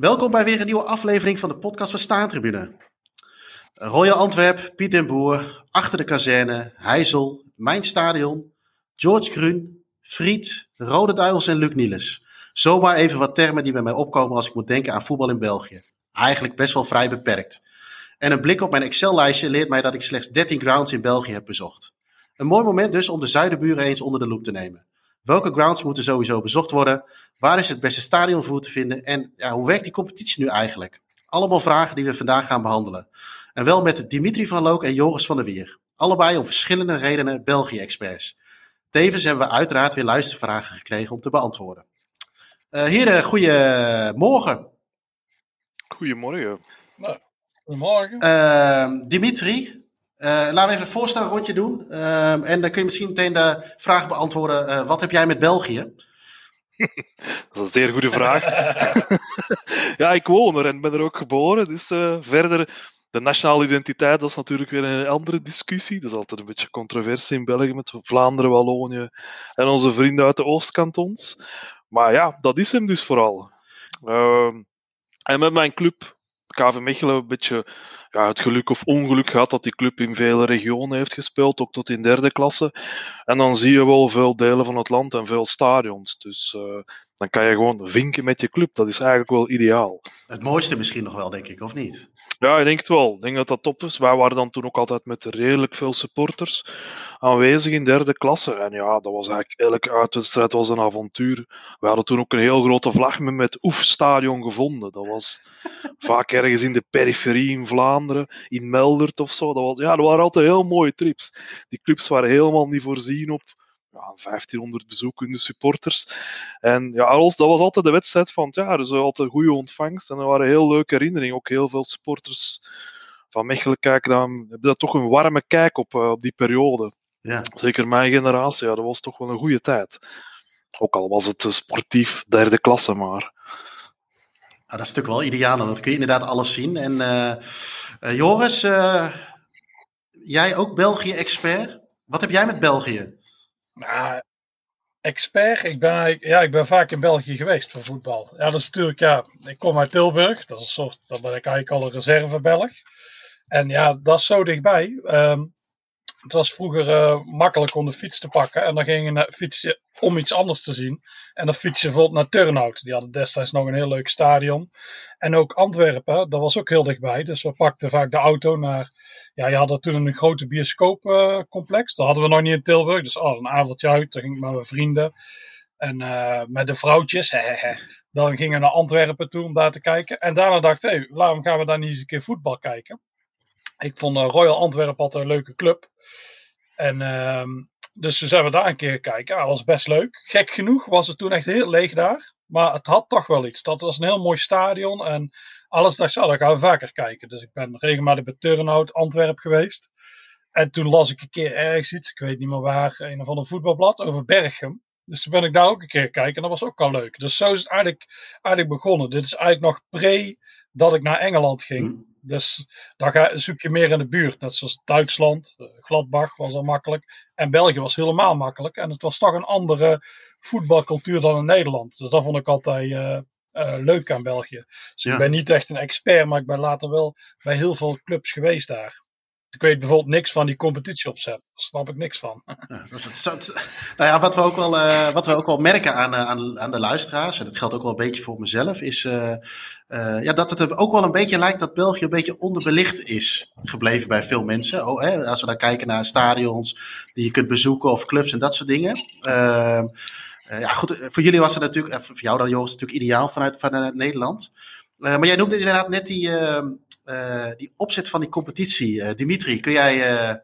Welkom bij weer een nieuwe aflevering van de podcast van Staantribune. Royal Antwerp, Piet den Boer, Achter de Kazerne, Heijzel, Mijn Stadion, George Grun, Friet, Rode Duivels en Luc Niels. Zomaar even wat termen die bij mij opkomen als ik moet denken aan voetbal in België. Eigenlijk best wel vrij beperkt. En een blik op mijn Excel-lijstje leert mij dat ik slechts 13 grounds in België heb bezocht. Een mooi moment dus om de zuidenburen eens onder de loep te nemen. Welke grounds moeten sowieso bezocht worden? Waar is het beste stadionvoer te vinden? En ja, hoe werkt die competitie nu eigenlijk? Allemaal vragen die we vandaag gaan behandelen. En wel met Dimitri van Look en Joris van der Wier. Allebei om verschillende redenen België-experts. Tevens hebben we uiteraard weer luistervragen gekregen om te beantwoorden. Uh, heren, goedemorgen. Goedemorgen. Nou, goedemorgen. Uh, Dimitri, laten we even een voorstelrondje doen. Uh, en dan kun je misschien meteen de vraag beantwoorden. Uh, wat heb jij met België? Dat is een zeer goede vraag. ja, ik woon er en ben er ook geboren. Dus verder, de nationale identiteit, dat is natuurlijk weer een andere discussie. Dat is altijd een beetje controversie in België met Vlaanderen, Wallonië en onze vrienden uit de Oostkantons. Maar ja, dat is hem dus vooral. Ehm, en met mijn club, KV Mechelen, een beetje ja, het geluk of ongeluk gehad dat die club in vele regionen heeft gespeeld, ook tot in derde klasse. En dan zie je wel veel delen van het land en veel stadions. Dus uh, dan kan je gewoon vinken met je club. Dat is eigenlijk wel ideaal. Het mooiste misschien nog wel, denk ik, of niet? Ja, ik denk het wel. Ik denk dat dat top is. Wij waren dan toen ook altijd met redelijk veel supporters aanwezig in derde klasse. En ja, dat was eigenlijk elke uitwedstrijd was een avontuur. We hadden toen ook een heel grote vlag met, Oefstadion gevonden. Dat was vaak ergens in de periferie in Vlaanderen, in Meldert of zo. Dat, was, ja, dat waren altijd heel mooie trips. Die clubs waren helemaal niet voorzien op ja, 1500 bezoekende supporters. En ja, dat was altijd de wedstrijd van het jaar. Dus altijd een goede ontvangst. En er waren heel leuke herinneringen. Ook heel veel supporters van Mechelen kijken dan, hebben dat toch een warme kijk op, uh, op die periode. Ja. Zeker mijn generatie, ja, dat was toch wel een goede tijd. Ook al was het sportief derde klasse, maar. Ja, dat is natuurlijk wel ideaal, dat kun je inderdaad alles zien. En uh, uh, Joris, jij ook België-expert. Wat heb jij met België? Nou, expert. Ik ben, ja, ik ben vaak in België geweest voor voetbal. Ja, dat is natuurlijk, ja, ik kom uit Tilburg. Dat is een soort, dan ben ik eigenlijk al een reserve-Belg. En ja, dat is zo dichtbij. Um, het was vroeger uh, makkelijk om de fiets te pakken. En dan ging je naar fietsen om iets anders te zien. En dan fiets je bijvoorbeeld naar Turnhout. Die hadden destijds nog een heel leuk stadion. En ook Antwerpen, dat was ook heel dichtbij. Dus we pakten vaak de auto naar. Ja, je had toen een grote bioscoopcomplex. Uh, dat hadden we nog niet in Tilburg. Dus oh, een avondje uit. Dan ging ik met mijn vrienden. En uh, met de vrouwtjes. Dan gingen we naar Antwerpen toe om daar te kijken. En daarna dacht ik, hey, waarom gaan we daar niet eens een keer voetbal kijken? Ik vond Royal Antwerpen altijd een leuke club. En uh, dus we zijn we daar een keer kijken. Ja, dat was best leuk. Gek genoeg was het toen echt heel leeg daar. Maar het had toch wel iets. Dat was een heel mooi stadion. En alles dacht zo, dan gaan vaker kijken. Dus ik ben regelmatig bij Turnhout, Antwerpen geweest. En toen las ik een keer ergens iets, ik weet niet meer waar, een of ander voetbalblad over Berchem. Dus toen ben ik daar ook een keer kijken en dat was ook al leuk. Dus zo is het eigenlijk, eigenlijk begonnen. Dit is eigenlijk nog pre dat ik naar Engeland ging. Dus dan ga, zoek je meer in de buurt. Net zoals Duitsland, Gladbach was al makkelijk. En België was helemaal makkelijk. En het was toch een andere voetbalcultuur dan in Nederland. Dus dat vond ik altijd uh, uh, leuk aan België. Dus ja. ik ben niet echt een expert, maar ik ben later wel bij heel veel clubs geweest daar. Ik weet bijvoorbeeld niks van die competitie opzet. Daar snap ik niks van. Ja, dat is het, nou ja, wat we ook wel, uh, wat we ook wel merken aan, aan, aan de luisteraars, en dat geldt ook wel een beetje voor mezelf, is uh, ja, dat het ook wel een beetje lijkt dat België een beetje onderbelicht is gebleven bij veel mensen. Oh, hè, als we dan kijken naar stadions die je kunt bezoeken of clubs en dat soort dingen. Uh, ja, goed, voor jullie was het natuurlijk, voor jou dan Joris, natuurlijk ideaal vanuit, vanuit Nederland. maar jij noemde inderdaad net die uh, die opzet van die competitie. Uh, Dimitri, kun jij uh,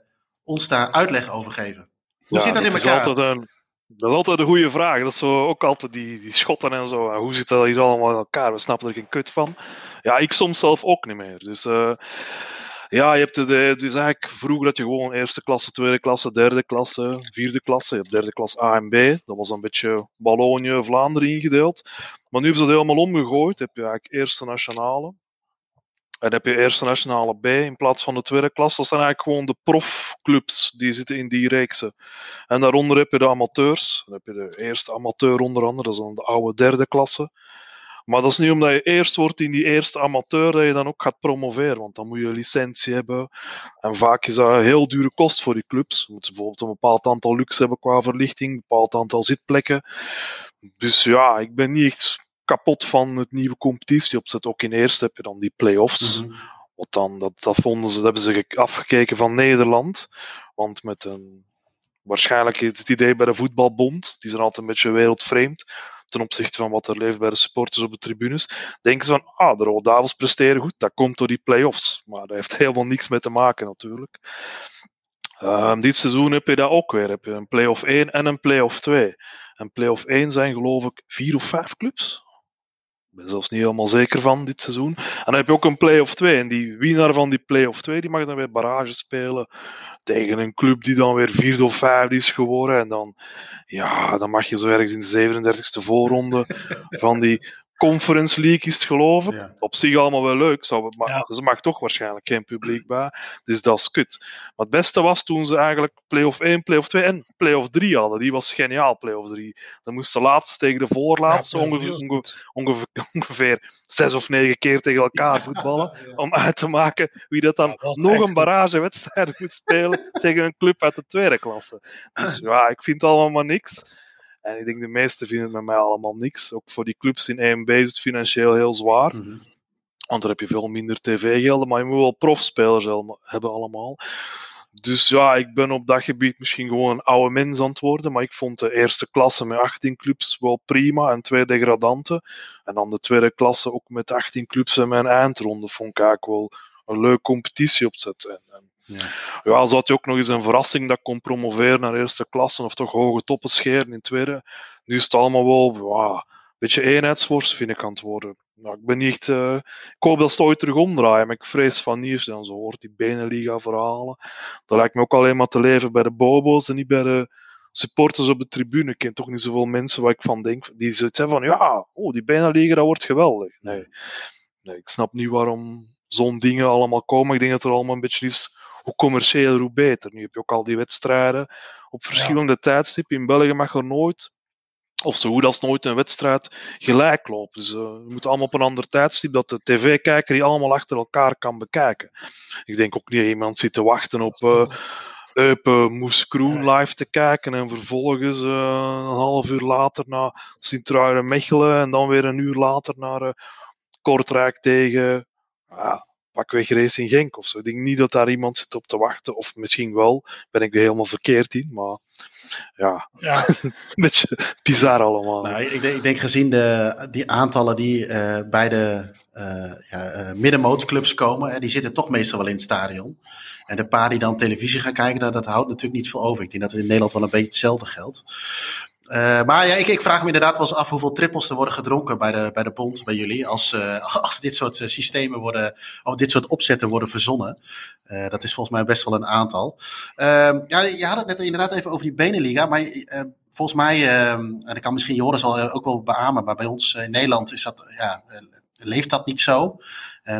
ons daar uitleg over geven? Hoe ja, zit dat in elkaar? Is altijd een, dat is altijd een goede vraag. Dat is zo, ook altijd die, die schotten en zo. Hoe zit dat hier allemaal in elkaar? We snappen er geen kut van. Ja, ik soms zelf ook niet meer. Dus ja, je hebt de, dus eigenlijk vroeger had je gewoon eerste klasse, tweede klasse, derde klasse, vierde klasse. Je hebt derde klas A en B. Dat was een beetje Wallonië, Vlaanderen ingedeeld. Maar nu hebben ze dat helemaal omgegooid. heb je eigenlijk eerste nationale. En heb je eerste nationale B in plaats van de tweede klas. Dat zijn eigenlijk gewoon de profclubs die zitten in die reeksen. En daaronder heb je de amateurs. Dan heb je de eerste amateur onder andere, dat is dan de oude derde klasse. Maar dat is niet omdat je eerst wordt in die eerste amateur dat je dan ook gaat promoveren. Want dan moet je een licentie hebben. En vaak is dat een heel dure kost voor die clubs. Je moet bijvoorbeeld een bepaald aantal luxe hebben qua verlichting, een bepaald aantal zitplekken. Dus ja, ik ben niet echt kapot van het nieuwe competitieopzet. Ook in eerste heb je dan die play-offs. Mhm. Wat dan, dat, dat vonden ze, dat hebben ze ge- afgekeken van Nederland. Want met een, waarschijnlijk het idee bij de voetbalbond, die zijn altijd een beetje wereldvreemd ten opzichte van wat er leeft bij de supporters op de tribunes, denken ze van, ah, de Rode Duivels presteren goed, dat komt door die play-offs. Maar dat heeft helemaal niks mee te maken natuurlijk. Ehm, dit seizoen heb je dat ook weer. Heb je een play-off 1 en een play-off 2. En play-off 1 zijn geloof ik vier of vijf clubs. Ben zelfs niet helemaal zeker van dit seizoen. En dan heb je ook een play-off 2. En die winnaar van die play-off 2 die mag dan weer barrage spelen tegen een club die dan weer vierde of vijfde is geworden. En dan, ja, dan mag je zo ergens in de 37e voorronde van die Conference League is het geloof ik. Ja. Op zich allemaal wel leuk, zou het, maar Ja. er mag toch waarschijnlijk geen publiek bij. Dus dat is kut. Maar het beste was toen ze eigenlijk play-off 1, play-off 2 en play-off 3 hadden. Die was geniaal, play-off 3. Dan moest de laatste tegen de voorlaatste Ja, ongeveer, onge- zes of negen keer tegen elkaar voetballen. Om uit te maken wie dat dan Ja, dat is nog een barragewedstrijd moet spelen tegen een club uit de tweede klasse. Dus ja, ik vind het allemaal maar niks. En ik denk de meesten vinden het met mij allemaal niks. Ook voor die clubs in 1B is het financieel heel zwaar. Mhm. Want daar heb je veel minder tv-gelden, maar je moet wel profspelers hebben allemaal. Dus ja, ik ben op dat gebied misschien gewoon een oude mens aan het worden. Maar ik vond de eerste klasse met 18 clubs wel prima en twee degradanten. En dan de tweede klasse ook met 18 clubs en mijn eindronde vond ik eigenlijk wel een leuk competitie opzet. En, en Ja. ja, als had je ook nog eens een verrassing dat kon promoveren naar eerste klasse of toch hoge toppen scheren in tweede. Nu is het allemaal wel ja, een beetje eenheidsworst, vind ik, aan het worden. Nou, ik ben niet echt... eh, ik hoop dat ze het ooit terug omdraaien, maar ik vrees van niet dan zo hoort, die Beneliga-verhalen. Dat lijkt me ook alleen maar te leven bij de bobo's en niet bij de supporters op de tribune. Ik ken toch niet zoveel mensen waar ik van denk, die zoiets hebben van, ja, oh, die Beneliga, dat wordt geweldig. Nee. nee, ik snap niet waarom zo'n dingen allemaal komen. Ik denk dat er allemaal een beetje is, hoe commerciëler, hoe beter. Nu heb je ook al die wedstrijden op verschillende tijdstippen. In België mag er nooit, of zo goed als nooit, een wedstrijd gelijk lopen. Dus uh, je moet allemaal op een ander tijdstip dat de tv-kijker die allemaal achter elkaar kan bekijken. Ik denk ook niet dat iemand zit te wachten op uh, Eupen Moes Kroen live te kijken en vervolgens uh, een half uur later naar Sint-Truiden Mechelen en dan weer een uur later naar uh, Kortrijk tegen uh, pakweg Racing Genk of zo. Ik denk niet dat daar iemand zit op te wachten, of misschien wel, ben ik er helemaal verkeerd in, maar ja, ja. een beetje bizar allemaal. Nou, ik, denk, ik denk gezien de, die aantallen die uh, bij de uh, ja, uh, middenmootclubs komen, hè, die zitten toch meestal wel in het stadion. En de paar die dan televisie gaan kijken, dat, dat houdt natuurlijk niet veel over. Ik denk dat het in Nederland wel een beetje hetzelfde geldt. Uh, maar ja, ik, ik, vraag me inderdaad wel eens af hoeveel trippels er worden gedronken bij de, bij de bond, bij jullie, als, uh, als dit soort systemen worden, of dit soort opzetten worden verzonnen. Dat is volgens mij best wel een aantal. Ehm, ja, je had het net inderdaad even over die Beneliga, maar eh, volgens mij, en ik kan misschien Joris al ook wel beamen, maar bij ons in Nederland is dat, ja, leeft dat niet zo.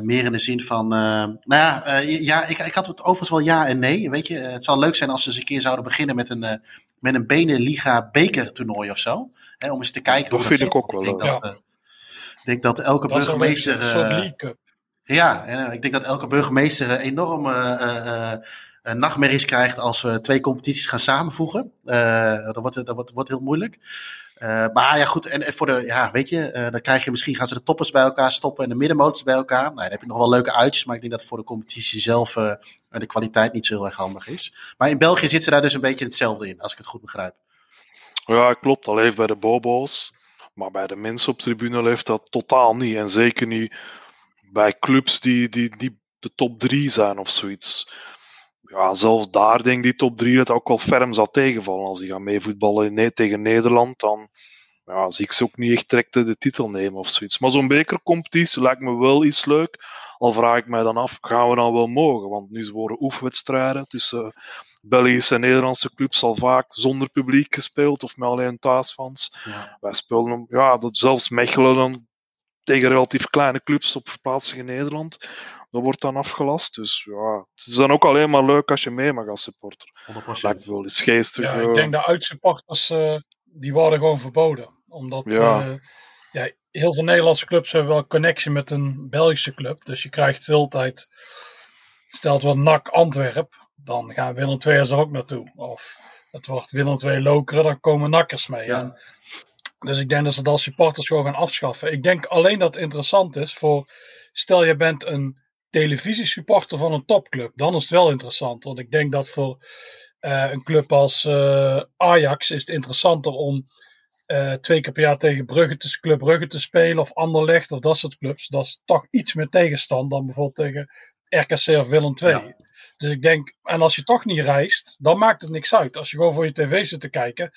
Meer in de zin van, nou ja, ja ik, ik had het overigens wel ja en nee. Weet je, het zou leuk zijn als ze eens een keer zouden beginnen met een, met een Beneliga bekertoernooi of zo. Hè, om eens te kijken dat hoe vind dat ik ook wel. Ik denk, ja. dat, ik denk dat elke dat burgemeester. Een ja, en ik denk dat elke burgemeester enorm nachtmerries krijgt als we twee competities gaan samenvoegen. dat, wordt, dat wordt, wordt heel moeilijk. Uh, maar ja, goed, en voor de, ja, weet je, uh, dan krijg je misschien gaan ze de toppers bij elkaar stoppen en de middenmotors bij elkaar. Nou, dan heb je nog wel leuke uitjes, maar ik denk dat voor de competitie zelf uh, de kwaliteit niet zo heel erg handig is. Maar in België zit ze daar dus een beetje hetzelfde in, als ik het goed begrijp. Ja, klopt. Dat leeft bij de Bobo's. Maar bij de mensen op tribune leeft dat totaal niet. En zeker niet bij clubs die, die, die de top 3 zijn of zoiets ja, zelfs daar denk ik die top 3 dat ook wel ferm zal tegenvallen. Als die gaan meevoetballen nee, tegen Nederland, dan ja, zie ik ze ook niet echt direct de titel nemen of zoiets. Maar zo'n bekercompetitie lijkt me wel iets leuk. Al vraag ik mij dan af, gaan we dan wel mogen? Want nu worden oefenwedstrijden tussen Belgische en Nederlandse clubs al vaak zonder publiek gespeeld of met alleen thuisfans. Ja. Wij spelen, ja, dat zelfs Mechelen dan tegen relatief kleine clubs op verplaatsing in Nederland. Dat wordt dan afgelast. Dus ja, het is dan ook alleen maar leuk als je mee mag als supporter. 100%. Lijkt wel eens geestig. Ja, ik denk de uitsupporters uh, die worden gewoon verboden. Omdat ja. Uh, ja, heel veel Nederlandse clubs hebben wel connectie met een Belgische club. Dus je krijgt veel tijd. Stelt wat NAC Antwerp, dan gaan Willem II er ook naartoe. Of het wordt Willem II Lokeren, dan komen Nakkers mee. Ja. En, dus ik denk dat ze dat als supporters gewoon gaan afschaffen. Ik denk alleen dat het interessant is voor. Stel je bent een televisiesupporter van een topclub. Dan is het wel interessant. Want ik denk dat voor eh, een club als eh, Ajax is het interessanter om eh, twee keer per jaar tegen Brugge te, Club Brugge te spelen. Of Anderlecht of dat soort clubs. Dat is toch iets meer tegenstand dan bijvoorbeeld tegen RKC of Willem II. Ja. Dus ik denk, en als je toch niet reist, dan maakt het niks uit. Als je gewoon voor je tv zit te kijken,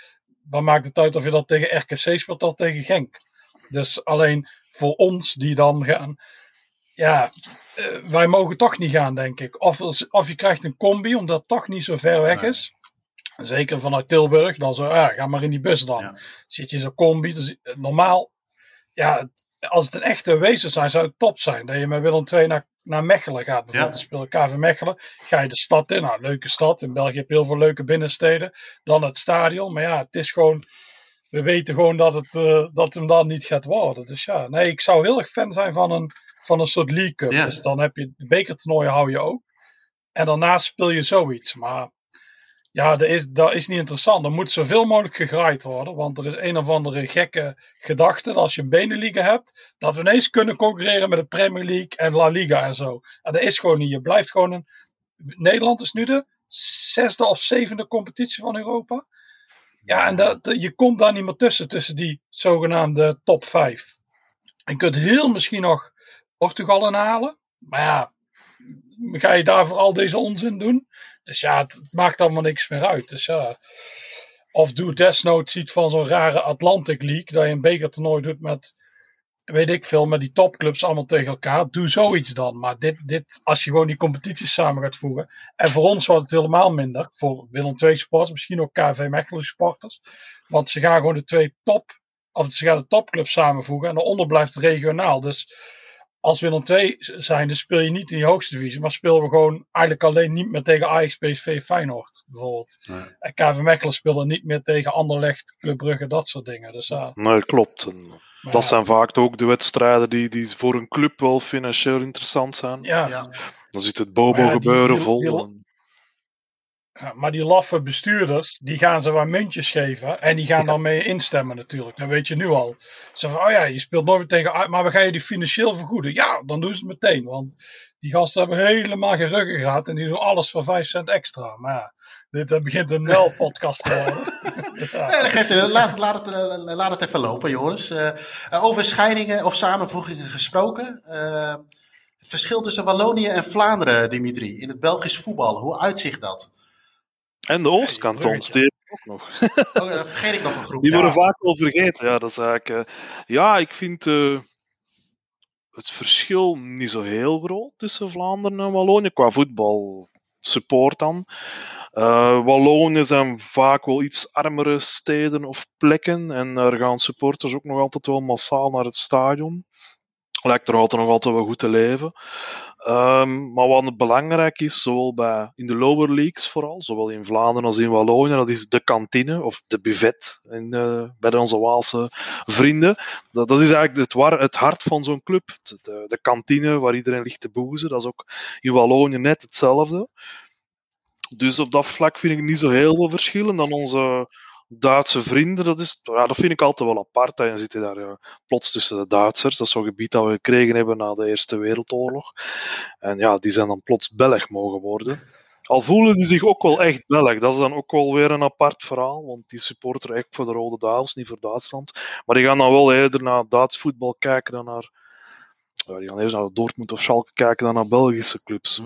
dan maakt het uit of je dat tegen RKC speelt of tegen Genk. Dus alleen voor ons die dan gaan, ja, eh, wij mogen toch niet gaan, denk ik. Of, of je krijgt een combi, omdat het toch niet zo ver weg Nee. is. Zeker vanuit Tilburg, dan zo, ja, ga maar in die bus dan. Ja. Zit je in zo'n combi, dus normaal, ja, als het een echte wezen zijn, zou het top zijn. Dat je met Willem II naar, naar Mechelen gaat, bijvoorbeeld Ja. te spelen. KV Mechelen, ga je de stad in, nou, leuke stad. In België heb je heel veel leuke binnensteden. Dan het stadion, maar ja, het is gewoon, we weten gewoon dat het, eh, dat hem dan niet gaat worden. Dus ja, nee, ik zou heel erg fan zijn van een, van een soort League Cup. Ja. Dus dan heb je de bekertoernooien hou je ook. En daarnaast speel je zoiets. Maar ja, dat is, dat is niet interessant. Er moet zoveel mogelijk gegraaid worden. Want er is een of andere gekke gedachte. Dat als je een Beneliga hebt. Dat we ineens kunnen concurreren met de Premier League en La Liga en zo. En dat is gewoon niet. Je blijft gewoon een. Nederland is nu de zesde of zevende competitie van Europa. Ja, en dat, je komt daar niet meer tussen. Tussen die zogenaamde top 5. Je kunt heel misschien nog Portugal inhalen. Maar ja, ga je daarvoor al deze onzin doen? Dus ja, het maakt allemaal niks meer uit. Dus ja. Of doe desnoods iets van zo'n rare Atlantic League. Dat je een bekertoernooi doet met, weet ik veel, met die topclubs allemaal tegen elkaar. Doe zoiets dan. Maar dit, dit als je gewoon die competities samen gaat voegen. En voor ons wordt het helemaal minder. Voor Willem II supporters, misschien ook KV Mechelen supporters. Want ze gaan gewoon de twee top, of ze gaan de topclubs samenvoegen. En daaronder blijft regionaal. Dus als Willem II zijn, dan speel je niet in die hoogste divisie. Maar spelen we gewoon eigenlijk alleen niet meer tegen Ajax, PSV, Feyenoord bijvoorbeeld. Nee. En KV Mechelen speelde niet meer tegen Anderlecht, Club Brugge, dat soort dingen. Dus ja, Nee, klopt. Dat ja, zijn vaak ook de wedstrijden die, die voor een club wel financieel interessant zijn. ja, Ja. Dan zit het Maar ja, die- Bobo-gebeuren die- vol. die- ja, maar die laffe bestuurders, die gaan ze wat muntjes geven. En die gaan daarmee instemmen natuurlijk. Dat weet je nu al. Ze van, oh ja, je speelt nooit meer tegen Ajax, maar we gaan je die financieel vergoeden. Ja, dan doen ze het meteen. Want die gasten hebben helemaal geen ruggengraat en die doen alles voor 5 cent extra. Maar ja, dit eh, begint een nel-podcast te worden. Ja. Nee, dat geeft laat, laat, het, eh, laat het even lopen, Joris. Eh, over scheidingen of samenvoegingen gesproken. Het verschil tussen Wallonië en Vlaanderen, Dimitri, in het Belgisch voetbal. Hoe uitzicht dat? En de Oostkantons, die ook nog. Oh, dan vergeet ik nog een groep. Die Ja. worden vaak wel vergeten. Ja, dat is eigenlijk, eh, ja ik vind eh, het verschil niet zo heel groot tussen Vlaanderen en Wallonië. Qua voetbal support dan. Eh Wallonië zijn vaak wel iets armere steden of plekken. En daar gaan supporters ook nog altijd wel massaal naar het stadion. Lijkt er altijd nog altijd wel goed te leven. Ehm, maar wat belangrijk is, zowel bij, in de lower leagues vooral, zowel in Vlaanderen als in Wallonië, dat is de kantine of de buffet in, eh, bij onze Waalse vrienden. Dat, dat is eigenlijk het, het hart van zo'n club. De, de, de kantine waar iedereen ligt te boezen, dat is ook in Wallonië net hetzelfde. Dus op dat vlak vind ik niet zo heel veel verschillen dan onze Duitse vrienden. Dat, is, ja, dat vind ik altijd wel apart. Dan zit je daar ja, plots tussen de Duitsers. Dat is zo'n gebied dat we gekregen hebben na de Eerste Wereldoorlog. En ja, die zijn dan plots Belg mogen worden. Al voelen die zich ook wel echt Belg. Dat is dan ook wel weer een apart verhaal. Want die supporteren echt voor de Rode Duivels, niet voor Duitsland. Maar die gaan dan wel eerder naar Duits voetbal kijken dan naar... ja, die gaan eerst naar Dortmund of Schalke kijken dan naar Belgische clubs.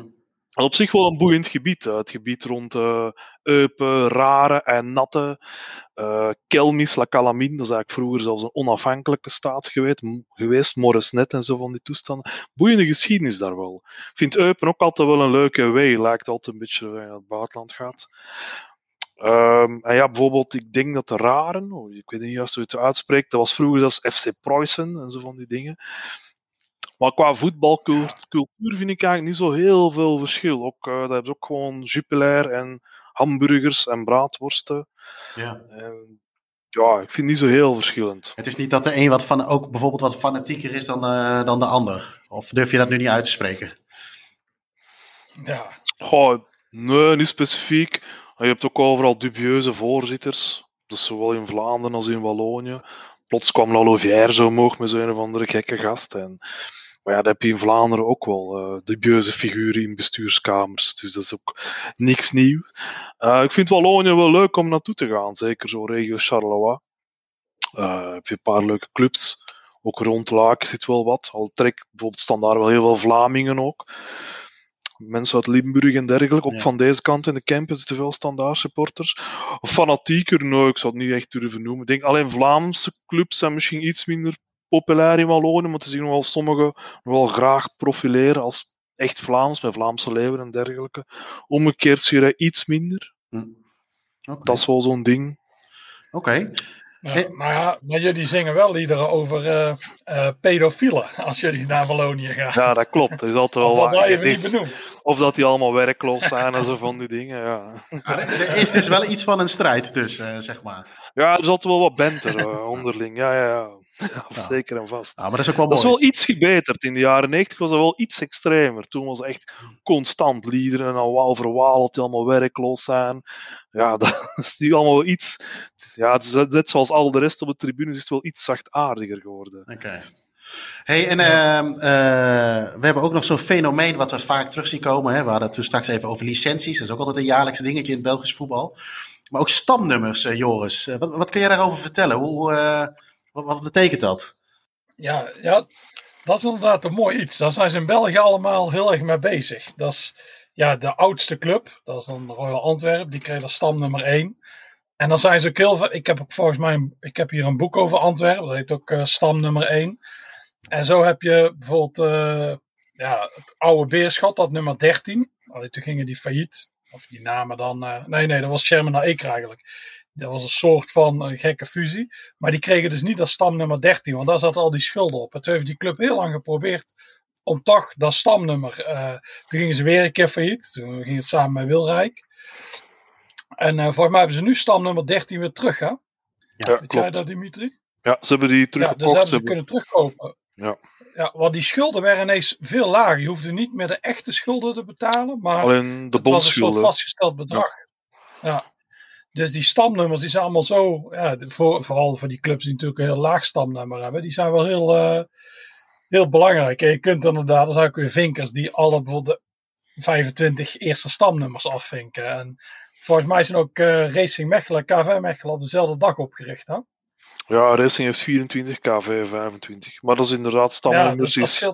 Op zich wel een boeiend gebied. Het gebied rond eh Eupen, Raren en Natte. eh Kelmis, La Calamine, dat is eigenlijk vroeger zelfs een onafhankelijke staat geweest. geweest Moresnet en zo van die toestanden. Boeiende geschiedenis daar wel. Ik vind Eupen ook altijd wel een leuke way. Lijkt altijd een beetje waar je naar het buitenland gaat. Ehm, en ja, bijvoorbeeld, ik denk dat de Raren, oh, ik weet niet juist hoe je het uitspreekt, dat was vroeger als FC Preußen en zo van die dingen. Maar qua voetbalcultuur vind ik eigenlijk niet zo heel veel verschil. Ook, eh daar hebben ze ook gewoon Jupiler en hamburgers en braadworsten. Ja. En Ja, ik vind niet zo heel verschillend. Het is niet dat de een wat van, ook bijvoorbeeld wat fanatieker is dan, uh, dan de ander. Of durf je dat nu niet uit te spreken? Ja. Goh, nee, niet specifiek. Je hebt ook overal dubieuze voorzitters. Dus zowel in Vlaanderen als in Wallonië. Plots kwam Lalovière zo omhoog met zo'n of andere gekke gast. En, maar ja, dat heb je in Vlaanderen ook wel. Uh, dubieuze figuren in bestuurskamers. Dus dat is ook niks nieuw. Uh, ik vind Wallonië wel leuk om naartoe te gaan. Zeker zo regio Charleroi. Uh, heb je een paar leuke clubs. Ook rond Laken zit wel wat. Al trek bijvoorbeeld staan daar wel heel veel Vlamingen ook mensen uit Limburg en dergelijke. Ook van deze kant in de campus te veel standaard supporters. Fanatieker, nou, ik zou het niet echt durven noemen. Ik denk alleen Vlaamse clubs zijn misschien iets minder populair in Wallonië, maar te zien wel sommigen wel graag profileren als echt Vlaams, met Vlaamse leeuwen en dergelijke. Omgekeerd zie je iets minder. Hm. Okay. Dat is wel zo'n ding. Oké. Ja, maar, ja, maar jullie zingen wel liederen over uh, uh, pedofielen als jullie naar Wallonië gaan. Ja, dat klopt. Er is altijd wel wat. Benoemd. Of dat die allemaal werkloos zijn en zo van die dingen. Ja. er is dus wel iets van een strijd tussen, uh, zeg maar. Ja, er is altijd wel wat banter onderling. Ja, ja, ja. Ja, zeker en vast. Ja, maar dat is ook wel dat is wel iets gebeterd. In de jaren 90 was dat wel iets extremer. Toen was echt constant liederen en al wel verwaald die allemaal werkloos zijn. Ja, dat is nu allemaal iets. Ja, is net zoals al de rest op de tribunes is het wel iets zachtaardiger geworden. Oké. Okay. Hey, en uh, uh, we hebben ook nog zo'n fenomeen wat we vaak terug zien komen. Hè? We hadden het toen straks even over licenties. Dat is ook altijd een jaarlijks dingetje in het Belgisch voetbal. Maar ook stamnummers, uh, Joris. wat, wat kun jij daarover vertellen? Hoe, wat, betekent dat? Ja, ja, dat is inderdaad een mooi iets. Daar zijn ze in België allemaal heel erg mee bezig. Dat is ja, de oudste club. Dat is dan Royal Antwerp. Die kreeg als stamnummer 1. En dan zijn ze ook heel veel. Ik heb ook volgens mij. Ik heb hier een boek over Antwerpen. Dat heet ook uh, Stam nummer 1. En zo heb je bijvoorbeeld. Uh, ja, het oude Beerschot, dat nummer 13. Allee, toen gingen die failliet. Of die namen dan. Uh, nee, nee, dat was Sherman Eker eigenlijk. Dat was een soort van gekke fusie. Maar die kregen dus niet als stamnummer 13, want daar zat al die schulden op. En toen heeft die club heel lang geprobeerd om toch dat stamnummer. toen gingen ze weer een keer failliet. Toen ging het samen met Wilrijk. En uh, volgens mij hebben ze nu stamnummer 13 weer terug, hè? Ja, Weet klopt. jij dat, Dimitri? Ja, ze hebben die teruggekocht. Ja, dus hebben ze kunnen terugkopen. Ja. Ja, want die schulden werden ineens veel lager. Je hoefde niet meer de echte schulden te betalen, maar Alleen de het was een soort vastgesteld bedrag. Ja. ja. Dus die stamnummers die zijn allemaal zo, ja, voor, vooral voor die clubs die natuurlijk een heel laag stamnummer hebben, die zijn wel heel, uh, heel belangrijk. En je kunt inderdaad, er zijn ook weer vinkers die alle bijvoorbeeld de 25 eerste stamnummers afvinken. En Volgens mij zijn ook uh, Racing Mechelen en KV Mechelen op dezelfde dag opgericht. Hè? Ja, Racing heeft 24, KV 25. Maar dat is inderdaad stamnummers. Ja, is,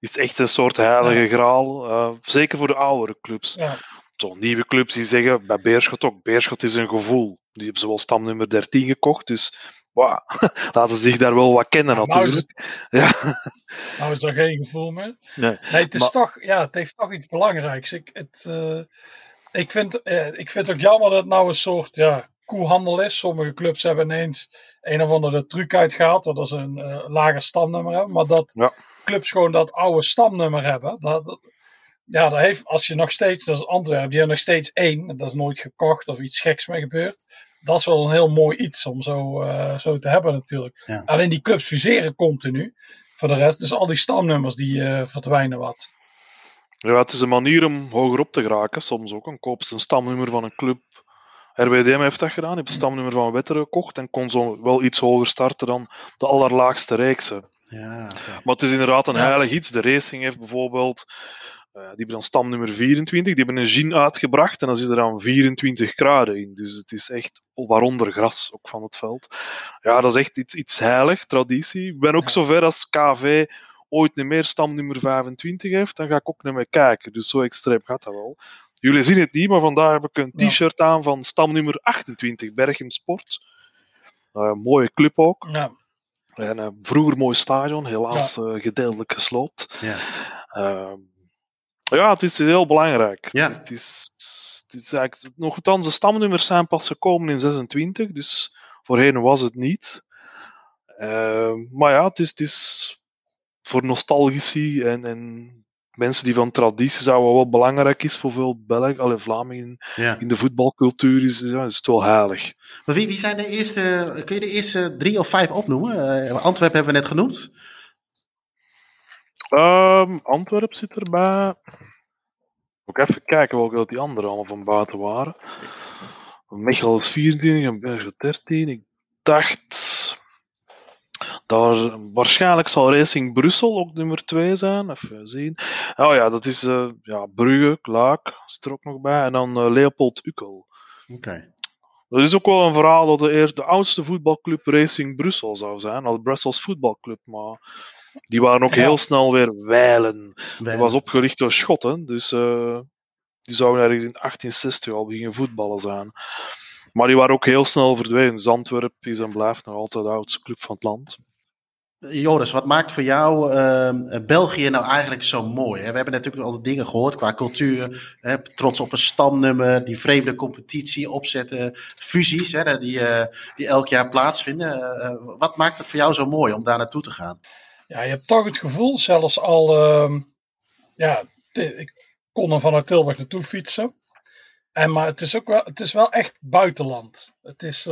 is echt een soort heilige ja. graal. Uh, zeker voor de oudere clubs. Ja. Zo'n nieuwe clubs die zeggen, bij Beerschot ook, Beerschot is een gevoel. Die hebben ze wel stamnummer 13 gekocht, dus wow, laten ze zich daar wel wat kennen ja, natuurlijk. Nou is, het, ja. nou is geen gevoel meer. Nee, nee het, is maar, toch, ja, het heeft toch iets belangrijks. Ik, het, uh, ik, vind, uh, ik vind het ook jammer dat het nou een soort ja, koehandel is. Sommige clubs hebben ineens een of andere truc uitgehaald, dat ze een uh, lager stamnummer hebben. Maar dat ja. clubs gewoon dat oude stamnummer hebben, dat, dat, ja, dat heeft, als je nog steeds, dat is Antwerpen, die hebben nog steeds één. Dat is nooit gekocht of iets geks mee gebeurd. Dat is wel een heel mooi iets om zo, uh, zo te hebben natuurlijk. Ja. Alleen die clubs fuseren continu. Voor de rest, dus al die stamnummers die uh, verdwijnen wat. Ja, het is een manier om hoger op te geraken, soms ook. Dan koopt ze een stamnummer van een club. RWDM heeft dat gedaan, heeft het stamnummer van Wetteren gekocht en kon zo wel iets hoger starten dan de allerlaagste reekse. Ja, okay. Maar het is inderdaad een heilig iets. De Racing heeft bijvoorbeeld, eh, die hebben dan stamnummer 24, die hebben een gin uitgebracht en dan zit er dan 24 kruiden in. Dus het is echt waaronder gras, ook van het veld. Ja, dat is echt iets, iets heilig, traditie. Ik ben ook Ja. zover als KV ooit niet meer stamnummer 25 heeft, dan ga ik ook niet meer kijken. Dus zo extreem gaat dat wel. Jullie zien het niet, maar vandaag heb ik een Ja. t-shirt aan van stamnummer 28, Berchem Sport. Eh, mooie club ook. Ja, En, eh, vroeger mooi stadion, helaas eh, gedeeltelijk gesloopt. Ja. Ehm, ja, het is heel belangrijk. Ja. Het, is, het is eigenlijk, nogthans, de stamnummers zijn pas gekomen in 26, dus voorheen was het niet. Ehm, maar ja, het is, het is voor nostalgici en, en mensen die van traditie zouden wel belangrijk is voor veel Belgen, alle Vlamingen Ja. in de voetbalcultuur, is, ja, is het wel heilig. Maar wie, wie zijn de eerste, kun je de eerste drie of vijf opnoemen? Eh, Antwerpen hebben we net genoemd. Ehm Antwerp zit erbij. Moet ik even kijken welke die anderen allemaal van buiten waren. Mechelen is 24 en Bergen 13. Ik dacht. Daar, waarschijnlijk zal Racing Brussel ook nummer 2 zijn. Even zien. Oh ja, dat is eh, ja, Brugge, Luik zit er ook nog bij. En dan eh, Leopold Ukkel. Oké. Dat is ook wel een verhaal dat de, eerst de oudste voetbalclub Racing Brussel zou zijn. Al Brussels voetbalclub, maar die waren ook Ja. heel snel weer wijlen. Dat was opgericht door Schotten, dus eh, die zouden ergens in 1860 al beginnen voetballen zijn. Maar die waren ook heel snel verdwenen. Antwerp is en blijft nog altijd de oudste club van het land. Joris, wat maakt voor jou ehm, België nou eigenlijk zo mooi? We hebben natuurlijk al dingen gehoord qua cultuur. Hè? Trots op een stamnummer, die vreemde competitie opzetten, fusies hè, die, eh, die elk jaar plaatsvinden. Eh, eh, wat maakt het voor jou zo mooi om daar naartoe te gaan? Ja, je hebt toch het gevoel, zelfs al, ehm, ja, ik kon er vanuit Tilburg naartoe fietsen. En, maar het is ook wel, het is wel echt buitenland. Het is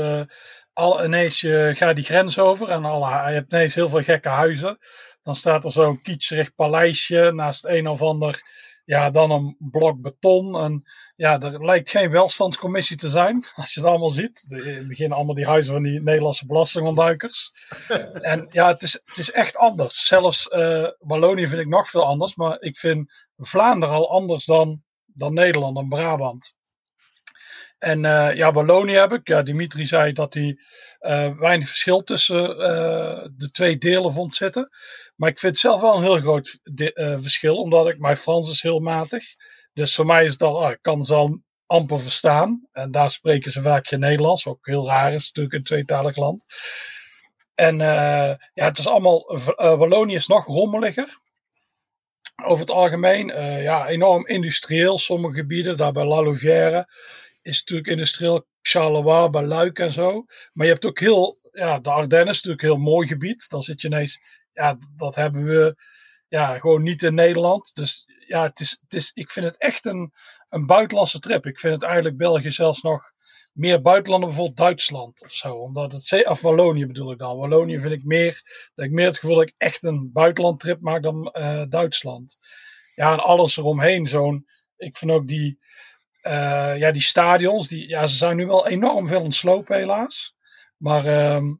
al ineens, je gaat die grens over en al, je hebt ineens heel veel gekke huizen. Dan staat er zo'n kietserig paleisje naast een of ander, ja, dan een blok beton. En ja, er lijkt geen welstandscommissie te zijn, als je het allemaal ziet. De- In het begin allemaal die huizen van die Nederlandse belastingontduikers. En ja, het is, het is echt anders. Zelfs eh, Wallonië vind ik nog veel anders. Maar ik vind Vlaanderen al anders dan, dan Nederland en Brabant. En eh, ja, Wallonië heb ik. Ja, Dimitri zei dat hij eh, weinig verschil tussen eh, de twee delen vond zitten. Maar ik vind zelf wel een heel groot verschil. Omdat ik, mijn Frans is heel matig. Dus voor mij is al, ah, kan ze al amper verstaan. En daar spreken ze vaak geen Nederlands. Wat ook heel raar is natuurlijk een tweetalig land. En ja, het is allemaal. Wallonië is nog rommeliger. Over het algemeen. ja, enorm industrieel. Sommige gebieden, daar bij La Louvière, is natuurlijk industrieel. Charleroi, bij Luik en zo. Maar je hebt ook heel. Ja, de Ardennen is natuurlijk een heel mooi gebied. Dan zit je ineens. Ja, dat hebben we. Ja, gewoon niet in Nederland. Dus ja, het is, het is, ik vind het echt een, een buitenlandse trip. Ik vind het eigenlijk België zelfs nog meer buitenland dan bijvoorbeeld Duitsland of zo. Omdat het, of Wallonië bedoel ik dan. Wallonië vind ik meer, dat ik meer het gevoel dat ik echt een buitenlandtrip maak dan eh, Duitsland. Ja, en alles eromheen. Zo'n, ik vind ook die, eh, ja, die stadions, die, ja, ze zijn nu wel enorm veel ontslopen helaas. Maar ehm,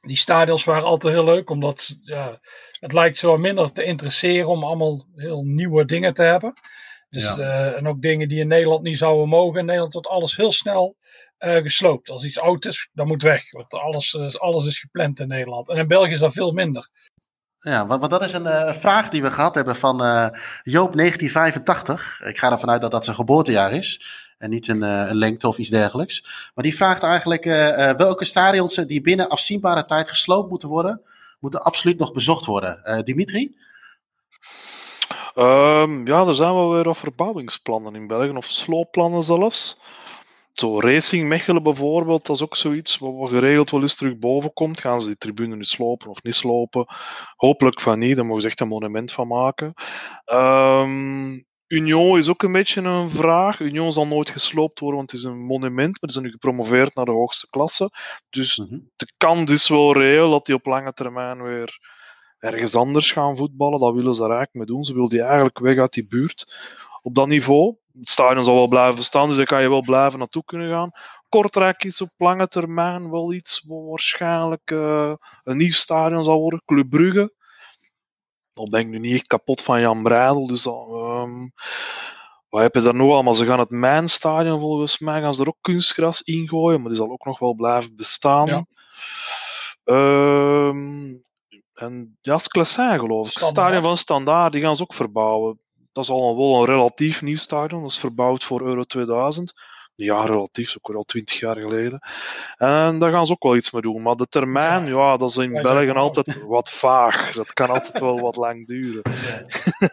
die stadions waren altijd heel leuk, omdat ja, het lijkt zo minder te interesseren om allemaal heel nieuwe dingen te hebben. Dus, Ja. eh, en ook dingen die in Nederland niet zouden mogen. In Nederland wordt alles heel snel eh, gesloopt. Als iets oud is, dan moet weg. Want alles, alles is gepland in Nederland. En in België is dat veel minder. Ja, want, dat is een eh, vraag die we gehad hebben van eh, Joop 1985. Ik ga ervan uit dat dat zijn geboortejaar is. En niet een, eh, een lengte of iets dergelijks. Maar die vraagt eigenlijk welke stadions die binnen afzienbare tijd gesloopt moeten worden, moeten absoluut nog bezocht worden. Dimitri? Ehm, ja, er zijn wel weer verbouwingsplannen in België, of sloopplannen zelfs. Zo Racing Mechelen bijvoorbeeld, dat is ook zoiets wat geregeld wel eens terug boven komt. Gaan ze die tribune nu slopen of niet slopen? Hopelijk van niet, daar mogen ze echt een monument van maken. Ehm, Union is ook een beetje een vraag. Union zal nooit gesloopt worden, want het is een monument, maar ze zijn nu gepromoveerd naar de hoogste klasse. Dus Mhm. de kans is wel reëel dat die op lange termijn weer ergens anders gaan voetballen. Dat willen ze daar eigenlijk mee doen. Ze willen die eigenlijk weg uit die buurt op dat niveau. Het stadion zal wel blijven bestaan, dus daar kan je wel blijven naartoe kunnen gaan. Kortrijk is op lange termijn wel iets wat waarschijnlijk eh, een nieuw stadion zal worden. Club Brugge. Al ben ik nu niet echt kapot van Jan Breidel, dus dat, ehm, wat heb je daar nog allemaal? Ze gaan het Mijnstadion volgens mij gaan ze er ook kunstgras ingooien, maar die zal ook nog wel blijven bestaan. Ja. Ehm, en ja, geloof ik. Het Standaard. stadion van Standaard, die gaan ze ook verbouwen. Dat is al een, wel een relatief nieuw stadion. Dat is verbouwd voor Euro 2000. Ja, relatief, ook al twintig jaar geleden. En daar gaan ze ook wel iets mee doen. Maar de termijn, ja, dat is in België altijd wat vaag. Dat kan altijd wel wat lang duren.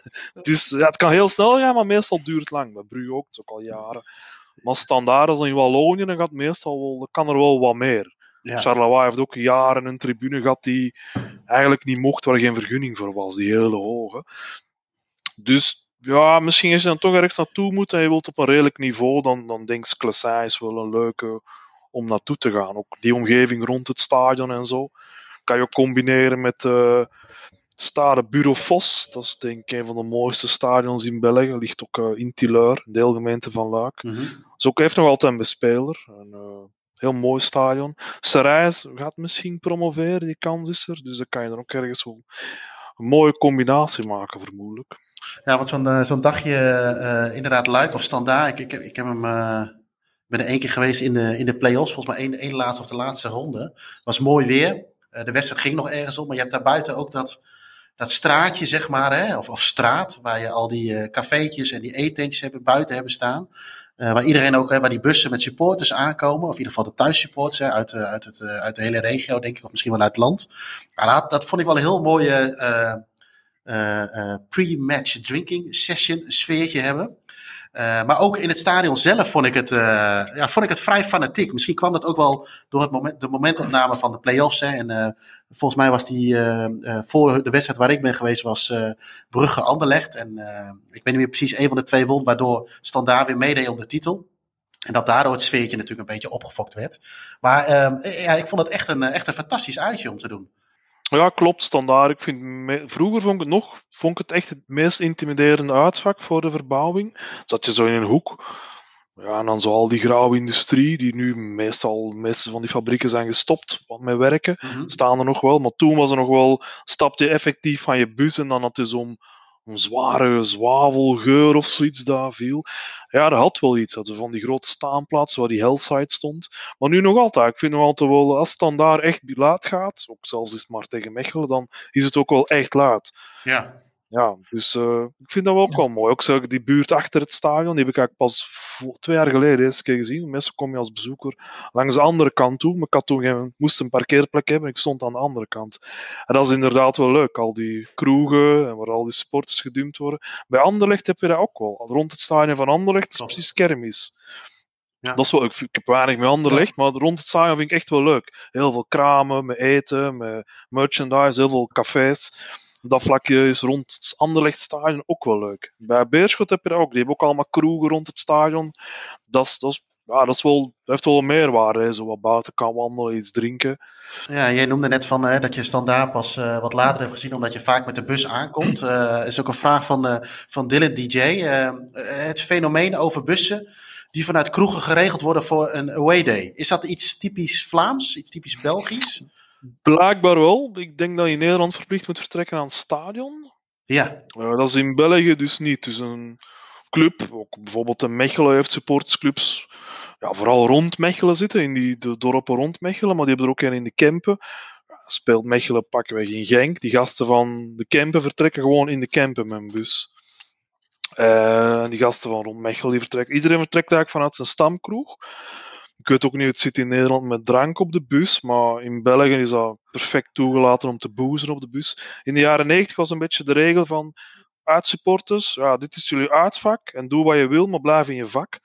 Dus ja, het kan heel snel gaan, maar meestal duurt het lang. Bij Brugge ook, dat is ook al jaren. Maar standaard als in Wallonië, dan gaat het meestal wel, kan er wel wat meer. Ja. Charleroi heeft ook jaren een tribune gehad die eigenlijk niet mocht, waar geen vergunning voor was, die hele hoge. Dus ja, misschien als je dan toch ergens naartoe moet en je wilt op een redelijk niveau, dan, dan denk ik Klessai is wel een leuke om naartoe te gaan. Ook die omgeving rond het stadion en zo. Kan je ook combineren met uh, Stade Bureau Vos. Dat is denk ik een van de mooiste stadions in België. Ligt ook uh, in Tilleur, deelgemeente van Luik. Mm -hmm. Dus ook heeft nog altijd een bespeler. Een uh, heel mooi stadion. Sarais gaat misschien promoveren, die kans is er. Dus dan kan je er ook ergens wel een mooie combinatie maken, vermoedelijk. Ja, want zo'n zo'n dagje inderdaad Luik of Standaard. Ik, ik, ik heb hem ben er één keer geweest in de, in de play-offs, volgens mij één, één laatste of de laatste ronde. was mooi weer. Uh, de wedstrijd ging nog ergens op, maar je hebt daar buiten ook dat, dat straatje, zeg maar, hè, of, of straat, waar je al die uh, cafeetjes en die eetentjes hebben, buiten hebben staan. Uh, waar iedereen ook, hè, waar die bussen met supporters aankomen, of in ieder geval de thuissupporters uit, uit, het, uit de hele regio, denk ik, of misschien wel uit het land. Maar dat, dat vond ik wel een heel mooie pre-match drinking session sfeertje hebben. Uh, maar ook in het stadion zelf vond ik het, uh, ja, vond ik het vrij fanatiek. Misschien kwam dat ook wel door het moment, de momentopname van de play-offs. Hè. En uh, volgens mij was die voor de wedstrijd waar ik ben geweest, was Brugge-Anderlecht. En ik weet niet meer precies, een van de twee won, waardoor Standaard weer meedeed om de titel. En dat daardoor het sfeertje natuurlijk een beetje opgefokt werd. Maar ehm, ja, ik vond het echt een, echt een fantastisch uitje om te doen. Ja, klopt, standaard. Ik vind me, vroeger vond ik het nog vond ik het echt het meest intimiderende uitvak voor de verbouwing. Zat je zo in een hoek. Ja, en dan zo al die grauwe industrie, die nu meestal, meeste van die fabrieken zijn gestopt met werken, mm -hmm. staan er nog wel. Maar toen was er nog wel, stapte je effectief van je bus en dan had je zo'n een zware zwavelgeur of zoiets daar viel. Ja, dat had wel iets. Van die grote staanplaats waar die Hellside stond. Maar nu nog altijd. Ik vind nog altijd wel, als het dan daar echt laat gaat, ook zelfs is het maar tegen Mechelen, dan is het ook wel echt laat. Ja. Ja, dus uh, ik vind dat wel ook wel mooi. Ook zeg, die buurt achter het stadion, die heb ik eigenlijk pas twee jaar geleden eens keer gezien. Meestal kom je als bezoeker langs de andere kant toe. Maar ik had toen geen, moest een parkeerplek hebben ik stond aan de andere kant. En dat is inderdaad wel leuk. Al die kroegen en waar al die supporters gedumpt worden. Bij Anderlecht heb je dat ook wel. Rond het stadion van Anderlecht is precies kermis. Ja. Dat is wel, ik, ik heb weinig met Anderlecht, ja. maar rond het stadion vind ik echt wel leuk. Heel veel kramen, met eten, met merchandise, heel veel cafés dat vlakje is rond het Anderlecht-stadion ook wel leuk. Bij Beerschot heb je dat ook. Die hebben ook allemaal kroegen rond het stadion. Dat is, dat is, ja, dat is wel, heeft wel een meerwaarde. Hè. Zo wat buiten kan wandelen, iets drinken. Ja, jij noemde net van, hè, dat je standaard pas uh, wat later hebt gezien, omdat je vaak met de bus aankomt. Uh, is ook een vraag van, uh, van Dylan DJ. het fenomeen over bussen die vanuit kroegen geregeld worden voor een away day. Is dat iets typisch Vlaams, iets typisch Belgisch? Blijkbaar wel. Ik denk dat je in Nederland verplicht moet vertrekken aan het stadion. Ja. Uh, dat is in België dus niet. Dus een club, ook bijvoorbeeld de Mechelen heeft supportersclubs, ja, vooral rond Mechelen zitten, in die de dorpen rond Mechelen, maar die hebben er ook een in de Kempen. Speelt Mechelen pakken in Genk. Die gasten van de Kempen vertrekken gewoon in de Kempen met een bus. Uh, die gasten van rond Mechelen die vertrekken. Iedereen vertrekt eigenlijk vanuit zijn stamkroeg. Ik weet ook niet, het zit in Nederland met drank op de bus, maar in België is dat perfect toegelaten om te boezen op de bus. In de jaren 90 was een beetje de regel van uitsupporters, ja, dit is jullie uitvak en doe wat je wil, maar blijf in je vak.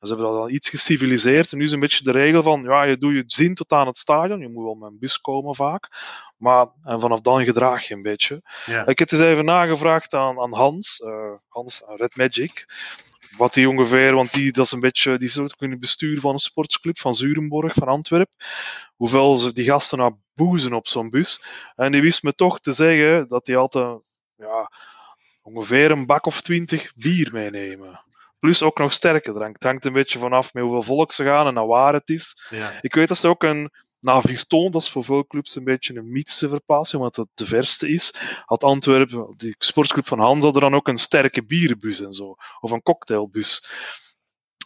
ze hebben dat al iets geciviliseerd. En nu is een beetje de regel van, ja, je doet je zin tot aan het stadion. Je moet wel met een bus komen vaak. Maar en vanaf dan gedraag je een beetje. Ja. Ik heb het eens even nagevraagd aan, aan Hans, uh, Hans Red Magic wat die ongeveer, want die, dat is een beetje, die zit ook in het bestuur van een sportsclub van Zurenborg, van Antwerpen. Hoeveel ze die gasten nou boezen op zo'n bus. En die wist me toch te zeggen dat die altijd ja, ongeveer een bak of twintig bier meenemen. Plus ook nog sterke drank. Het hangt een beetje vanaf met hoeveel volk ze gaan en naar waar het is. Ja. Ik weet dat ze ook een na Virton, dat is voor veel clubs een beetje een mythische verplaatsing, omdat het de verste is. Had Antwerpen, die sportsclub van Hans, had er dan ook een sterke bierenbus en zo. Of een cocktailbus.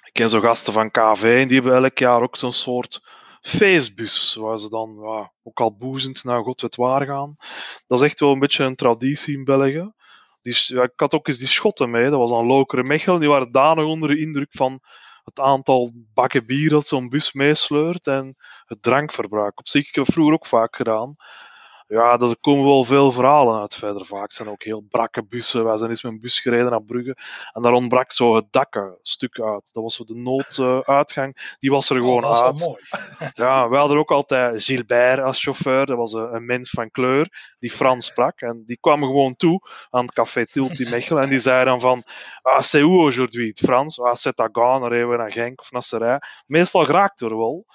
Ik ken zo gasten van KV en die hebben elk jaar ook zo'n soort feestbus, waar ze dan ook al boezend naar God weet waar gaan. Dat is echt wel een beetje een traditie in België. Ja, ik had ook eens die Schotten mee, dat was dan Lokeren Mechelen, die waren danig onder de indruk van het aantal bakken bier dat zo'n bus meesleurt en het drankverbruik. Op zich, ik heb vroeger ook vaak gedaan. Ja, er komen wel veel verhalen uit verder. Vaak zijn ook heel brakke bussen. Wij zijn eens met een bus gereden naar Brugge en daar ontbrak zo het dak een stuk uit. Dat was zo de nooduitgang. Die was er gewoon oh, uit. Mooi. Ja, we hadden ook altijd Gilbert als chauffeur. Dat was een, een, mens van kleur die Frans sprak. En die kwam gewoon toe aan het café Tilt in Mechelen. En die zei dan van, ah, c'est où aujourd'hui? Het Frans. Ah, c'est à Gand. Dan reden we naar Genk of naar Serij. Meestal geraakt er wel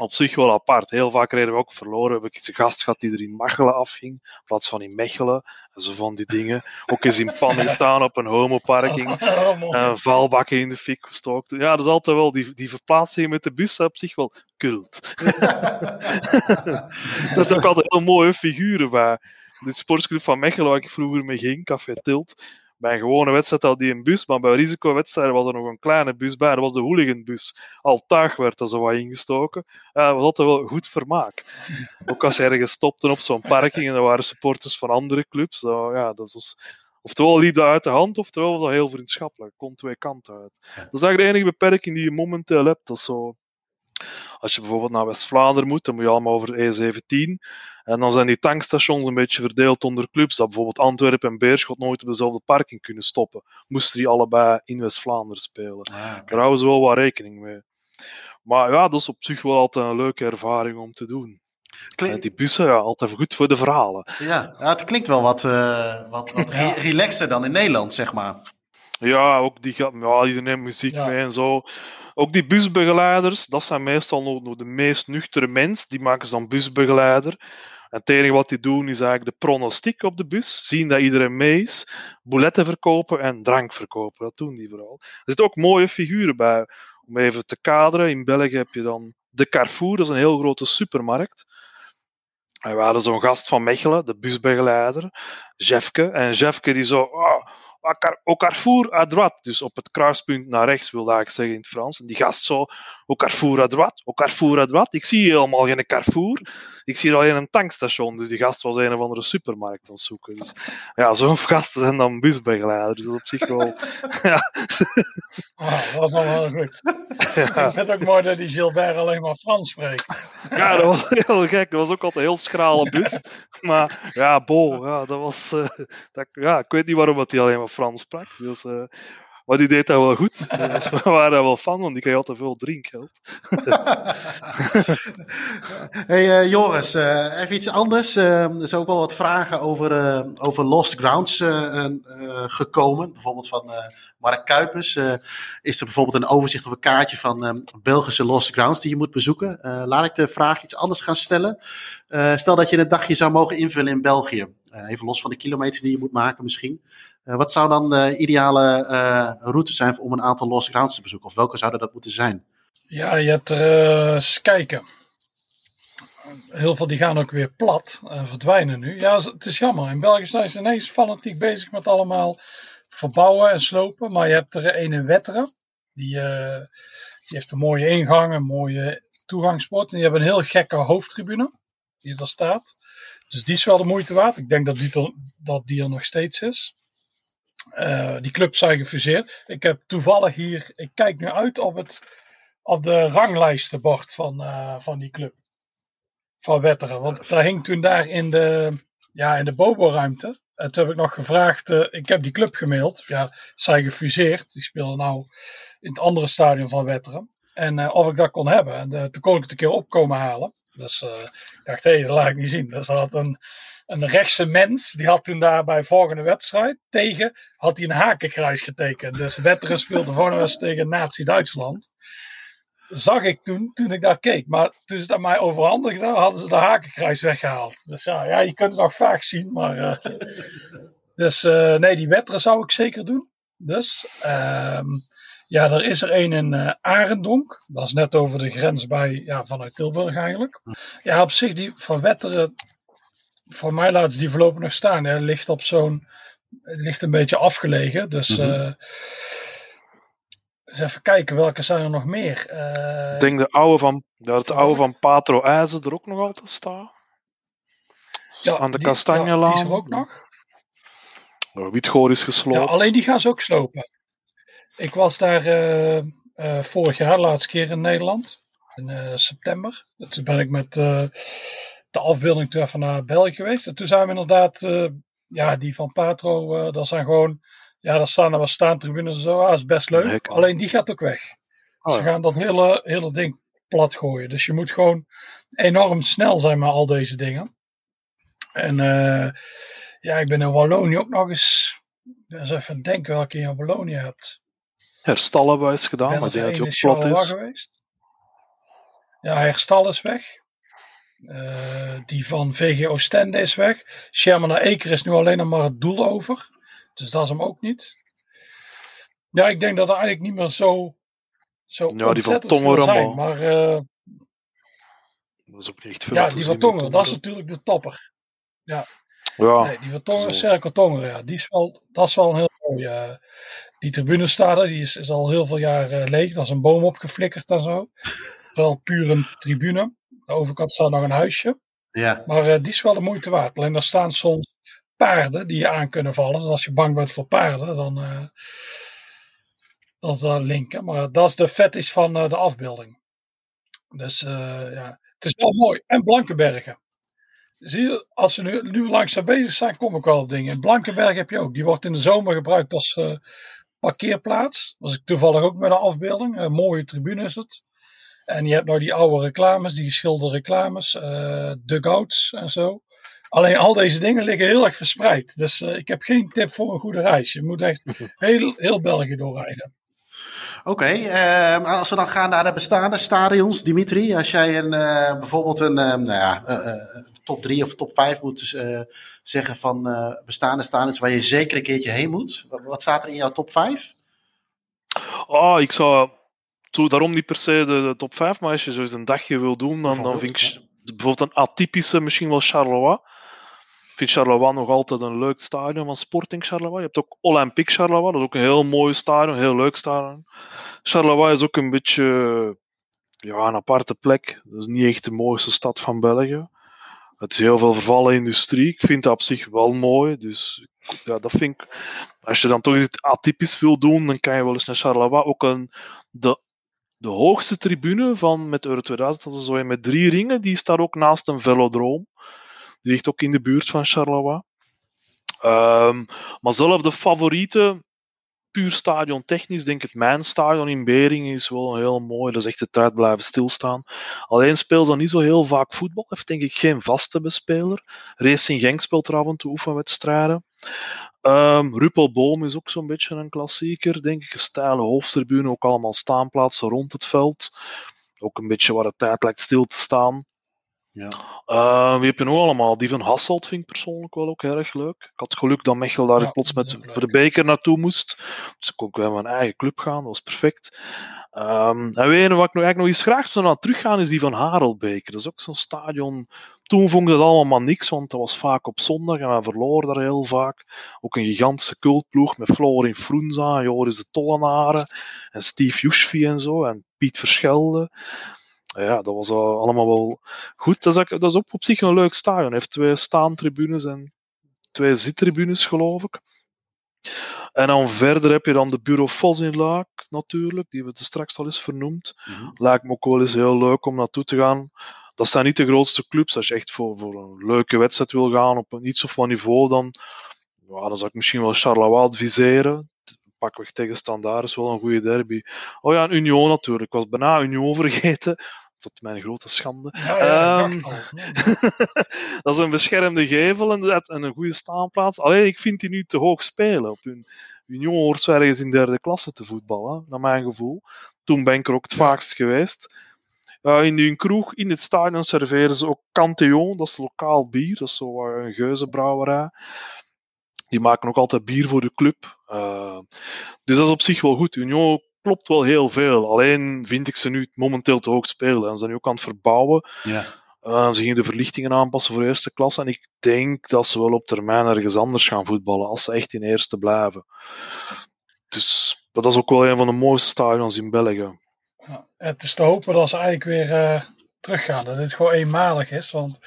op zich wel apart. Heel vaak reden we ook verloren. Heb ik een gast gehad die er in Machelen afging, in plaats van in Mechelen. En zo van die dingen. Ook eens in pannen staan op een homoparking. Uh, valbakken in de fik gestookt. Ja, dat is altijd wel die, die verplaatsing met de bus op zich wel kult. dat is ook altijd heel mooie figuren bij de sportsclub van Mechelen, waar ik vroeger mee ging, Café Tilt bij een gewone wedstrijd had die een bus, maar bij risicowedstrijden was er nog een kleine bus bij. Dat was de hooliganbus. Al tuig werd er zo wat ingestoken. Ja, dat was altijd wel goed vermaak. Ook als ze ergens stopten op zo'n parking en er waren supporters van andere clubs. Zo, ja, dat was... Oftewel liep dat uit de hand, oftewel was dat heel vriendschappelijk. Komt twee kanten uit. Dat is eigenlijk de enige beperking die je momenteel hebt. Dat zo... Als je bijvoorbeeld naar West-Vlaanderen moet, dan moet je allemaal over de E17. En dan zijn die tankstations een beetje verdeeld onder clubs. Dat bijvoorbeeld Antwerpen en Beerschot nooit op dezelfde parking kunnen stoppen. Moesten die allebei in West-Vlaanderen spelen. Ah, okay. Daar houden ze wel wat rekening mee. Maar ja, dat is op zich wel altijd een leuke ervaring om te doen. Klink... Die bussen, ja, altijd goed voor de verhalen. Ja, ja het klinkt wel wat, uh, wat, wat ja. relaxter dan in Nederland, zeg maar. Ja, ook die, ja, die neemt muziek ja. mee en zo. Ook die busbegeleiders, dat zijn meestal nog de meest nuchtere mensen. Die maken ze dan busbegeleider. En het enige wat die doen is eigenlijk de pronostiek op de bus. Zien dat iedereen mee is. Bouletten verkopen en drank verkopen. Dat doen die vooral. Er zitten ook mooie figuren bij. Om even te kaderen. In België heb je dan de Carrefour. Dat is een heel grote supermarkt. En we hadden zo'n gast van Mechelen, de busbegeleider. Jefke. En Jefke die zo... Oh, carrefour à droite. Dus op het kruispunt naar rechts, wilde ik zeggen in het Frans. En die gast zo, au carrefour à droite, au carrefour à droite. Ik zie helemaal geen carrefour. Ik zie alleen een tankstation. Dus die gast was een of andere supermarkt aan het zoeken. Dus ja, zo'n gasten zijn dan busbegeleider. Dus dat is op zich wel... ja. Oh, dat was wel goed. Ja. Ik vind het ook mooi dat die Gilbert alleen maar Frans spreekt. Ja, dat was heel gek. Dat was ook altijd een heel schrale bus. Maar ja, bol. Ja, dat was... Uh, dat, ja, ik weet niet waarom dat hij alleen maar Frans sprak. Dus, uh, maar die deed dat wel goed. We waren daar wel van, want die kreeg altijd veel drinkgeld. hey uh, Joris, uh, even iets anders. er zijn ook wel wat vragen over, over Lost Grounds gekomen. Bijvoorbeeld van Mark Kuipers. is er bijvoorbeeld een overzicht of een kaartje van Belgische Lost Grounds die je moet bezoeken? laat ik de vraag iets anders gaan stellen. stel dat je een dagje zou mogen invullen in België. even los van de kilometers die je moet maken misschien. Uh, wat zou dan de ideale uh, route zijn om een aantal losse grounds te bezoeken? Of welke zouden dat moeten zijn? Ja, je hebt er eens kijken. Heel veel die gaan ook weer plat en verdwijnen nu. Ja, het is jammer. In België zijn ze ineens fanatiek bezig met allemaal verbouwen en slopen. Maar je hebt er een in Wetteren. Die, heeft een mooie ingang, een mooie toegangspoort. En die hebben een heel gekke hoofdtribune die er staat. Dus die is wel de moeite waard. Ik denk dat dat die er nog steeds is. Uh, die clubs zijn gefuseerd. Ik heb toevallig hier, ik kijk nu uit op, het, op de ranglijstenbord van, uh, van die club. Van Wetteren. Want daar hing toen daar in de, ja, in de Bobo-ruimte. En toen heb ik nog gevraagd, uh, ik heb die club gemaild. Ja, zijn gefuseerd. Die spelen nou in het andere stadion van Wetteren. En of ik dat kon hebben. En toen kon ik het een keer opkomen halen. Dus ik dacht, hé, hey, dat laat ik niet zien. Dat had een een rechtse mens, die had toen daar bij volgende wedstrijd tegen, had hij een hakenkruis getekend. Dus Wetteren speelde volgende tegen Nazi-Duitsland. Zag ik toen, toen ik daar keek. Maar toen ze aan mij overhandigden, hadden ze de hakenkruis weggehaald. Dus ja, je kunt het nog vaak zien, maar... Uh, dus uh, nee, die Wetteren zou ik zeker doen. Dus... Uh, ja, er is er een in uh, Arendonk. Dat is net over de grens bij, ja, vanuit Tilburg eigenlijk. Ja, op zich, die van Wetteren, voor mij laat ze die voorlopig nog staan. Hij ligt op zo'n. ligt een beetje afgelegen. Dus. Mm -hmm. uh, eens even kijken, welke zijn er nog meer? Uh, ik denk de oude van, ja, het oude van Patro IJzer er ook nog altijd staat. Ja, aan de die, Kastanjelaan. Ja, die is er ook nog. Wietgoor is gesloopt. Ja, alleen die gaan ze ook slopen. Ik was daar uh, uh, vorig jaar, laatste keer in Nederland. In september. Toen ben ik met de afbeelding toen even naar België geweest. En toen zijn we inderdaad, uh, ja, die van Patro, uh, dat zijn gewoon, ja, daar staan er wat staantribunes en zo. Ah, is best leuk. Alleen die gaat ook weg. Oh, Ze gaan dat hele, hele ding plat gooien. Dus je moet gewoon enorm snel zijn met al deze dingen. En uh, ja, ik ben in Wallonië ook nog eens, eens even denken welke je in Wallonië hebt. Herstallen hebben we eens gedaan, maar die ook plat is. Geweest. Ja, Herstal is weg. Uh, die van VG Oostende is weg. Sherman naar Eker is nu alleen nog maar het doel over. Dus dat is hem ook niet. Ja, ik denk dat er eigenlijk niet meer zo, zo ja, die van Tongeren zijn. Maar, uh, dat is ook niet echt veel Ja, die van Tongeren, dat is natuurlijk de topper. Ja. ja nee, die van Tongeren, Cirkel Tongeren, ja, die is wel, dat is wel een heel mooi. Uh, die tribune staat die is, is, al heel veel jaar leeg. Dat is een boom opgeflikkerd en zo. Wel puur een tribune. De overkant staat nog een huisje. Ja. Maar uh, die is wel de moeite waard. Alleen daar staan soms paarden die je aan kunnen vallen. Dus als je bang bent voor paarden, dan. Uh, dat is uh, linken. Maar dat is de fetish van de afbeelding. Dus ja, het is wel mooi. En Blankenbergen. Zie je, als we nu, nu langzaam bezig zijn, kom ik wel op dingen. In Blankenberg heb je ook. Die wordt in de zomer gebruikt als parkeerplaats. Was ik toevallig ook met een afbeelding. Een mooie tribune is het. En je hebt nou die oude reclames, die geschilderde reclames, uh, dugouts en zo. Alleen al deze dingen liggen heel erg verspreid. Dus uh, ik heb geen tip voor een goede reis. Je moet echt heel, heel België doorrijden. Oké, okay, uh, als we dan gaan naar de bestaande stadions, Dimitri, als jij een, uh, bijvoorbeeld een uh, nou ja, top 3 of top 5 moet zeggen van bestaande stadions waar je zeker een keertje heen moet, wat staat er in jouw top 5? Oh, ik zou zo, daarom niet per se de, de, top 5, maar als je zo eens een dagje wil doen, dan, dan vind ik bijvoorbeeld een atypische misschien wel Charleroi vind Charleroi nog altijd een leuk stadion van Sporting Charleroi. Je hebt ook Olympique Charleroi, dat is ook een heel mooi stadion, een heel leuk stadion. Charleroi is ook een beetje ja, een aparte plek. Dat is niet echt de mooiste stad van België. Het is heel veel vervallen industrie. Ik vind dat op zich wel mooi. Dus ja, dat vind ik. Als je dan toch iets atypisch wil doen, dan kan je wel eens naar Charleroi. Ook een, de, de hoogste tribune van met Euro 2000, dat is zo met drie ringen, die staat ook naast een velodroom. Die ligt ook in de buurt van Charleroi. Um, maar zelf de favoriete, puur stadion technisch, denk ik, mijn stadion in Beringen is wel heel mooi. Dat is echt de tijd blijven stilstaan. Alleen speelt dan niet zo heel vaak voetbal. Heeft denk ik geen vaste bespeler. Racing Genk speelt er af en toe oefenwedstrijden. Um, Ruppelboom is ook zo'n beetje een klassieker, denk ik. Een steile hoofdtribune, ook allemaal staanplaatsen rond het veld. Ook een beetje waar de tijd lijkt stil te staan. Ja. Uh, wie heb je nog allemaal? Die van Hasselt vind ik persoonlijk wel ook erg leuk. Ik had geluk dat Mechel daar ja, plots met, voor de beker naartoe moest. Dus ik kon ook bij mijn eigen club gaan, dat was perfect. Um, en weet je wat ik nog, eigenlijk nog eens graag zou naar teruggaan, is die van Harelbeek. Dat is ook zo'n stadion. Toen vond ik dat allemaal maar niks, want dat was vaak op zondag en wij verloren daar heel vaak. Ook een gigantische cultploeg met Florin Frunza, Joris de Tollenaren en Steve Jushvi en zo, en Piet Verschelde ja, dat was allemaal wel goed. Dat is, ook, dat is ook op zich een leuk stadion. Hij heeft twee staantribunes en twee zittribunes, geloof ik. En dan verder heb je dan de Bureau Vos in Laak, natuurlijk, die we straks al eens vernoemd. Mm Lijkt me ook wel eens heel leuk om naartoe te gaan. Dat zijn niet de grootste clubs. Als je echt voor, voor een leuke wedstrijd wil gaan op een iets of wat niveau, dan, ja, dan zou ik misschien wel Charleroi adviseren pakweg tegen Standaard is wel een goede derby. Oh ja, en Union natuurlijk. Ik was bijna Union vergeten. Tot mijn grote schande. Ehm, dat is een beschermde gevel en, en een goede staanplaats. Alleen ik vind die nu te hoog spelen. Op hun Union hoort zo ergens in derde klasse te voetballen, naar mijn gevoel. Toen ben ik er ook het vaakst geweest. Uh, in die kroeg in het stadion serveren ze ook Cantillon, dat is lokaal bier, dat is zo een geuzenbrouwerij. Die maken ook altijd bier voor de club. Uh, dus dat is op zich wel goed. Union klopt wel heel veel. Alleen vind ik ze nu momenteel te hoog spelen. En ze zijn nu ook aan het verbouwen. Ja. Uh, ze gingen de verlichtingen aanpassen voor eerste klasse. En ik denk dat ze wel op termijn ergens anders gaan voetballen. Als ze echt in eerste blijven. Dus dat is ook wel een van de mooiste stadions in België. Het is te hopen dat ze eigenlijk weer uh, teruggaan. Dat dit gewoon eenmalig is. Want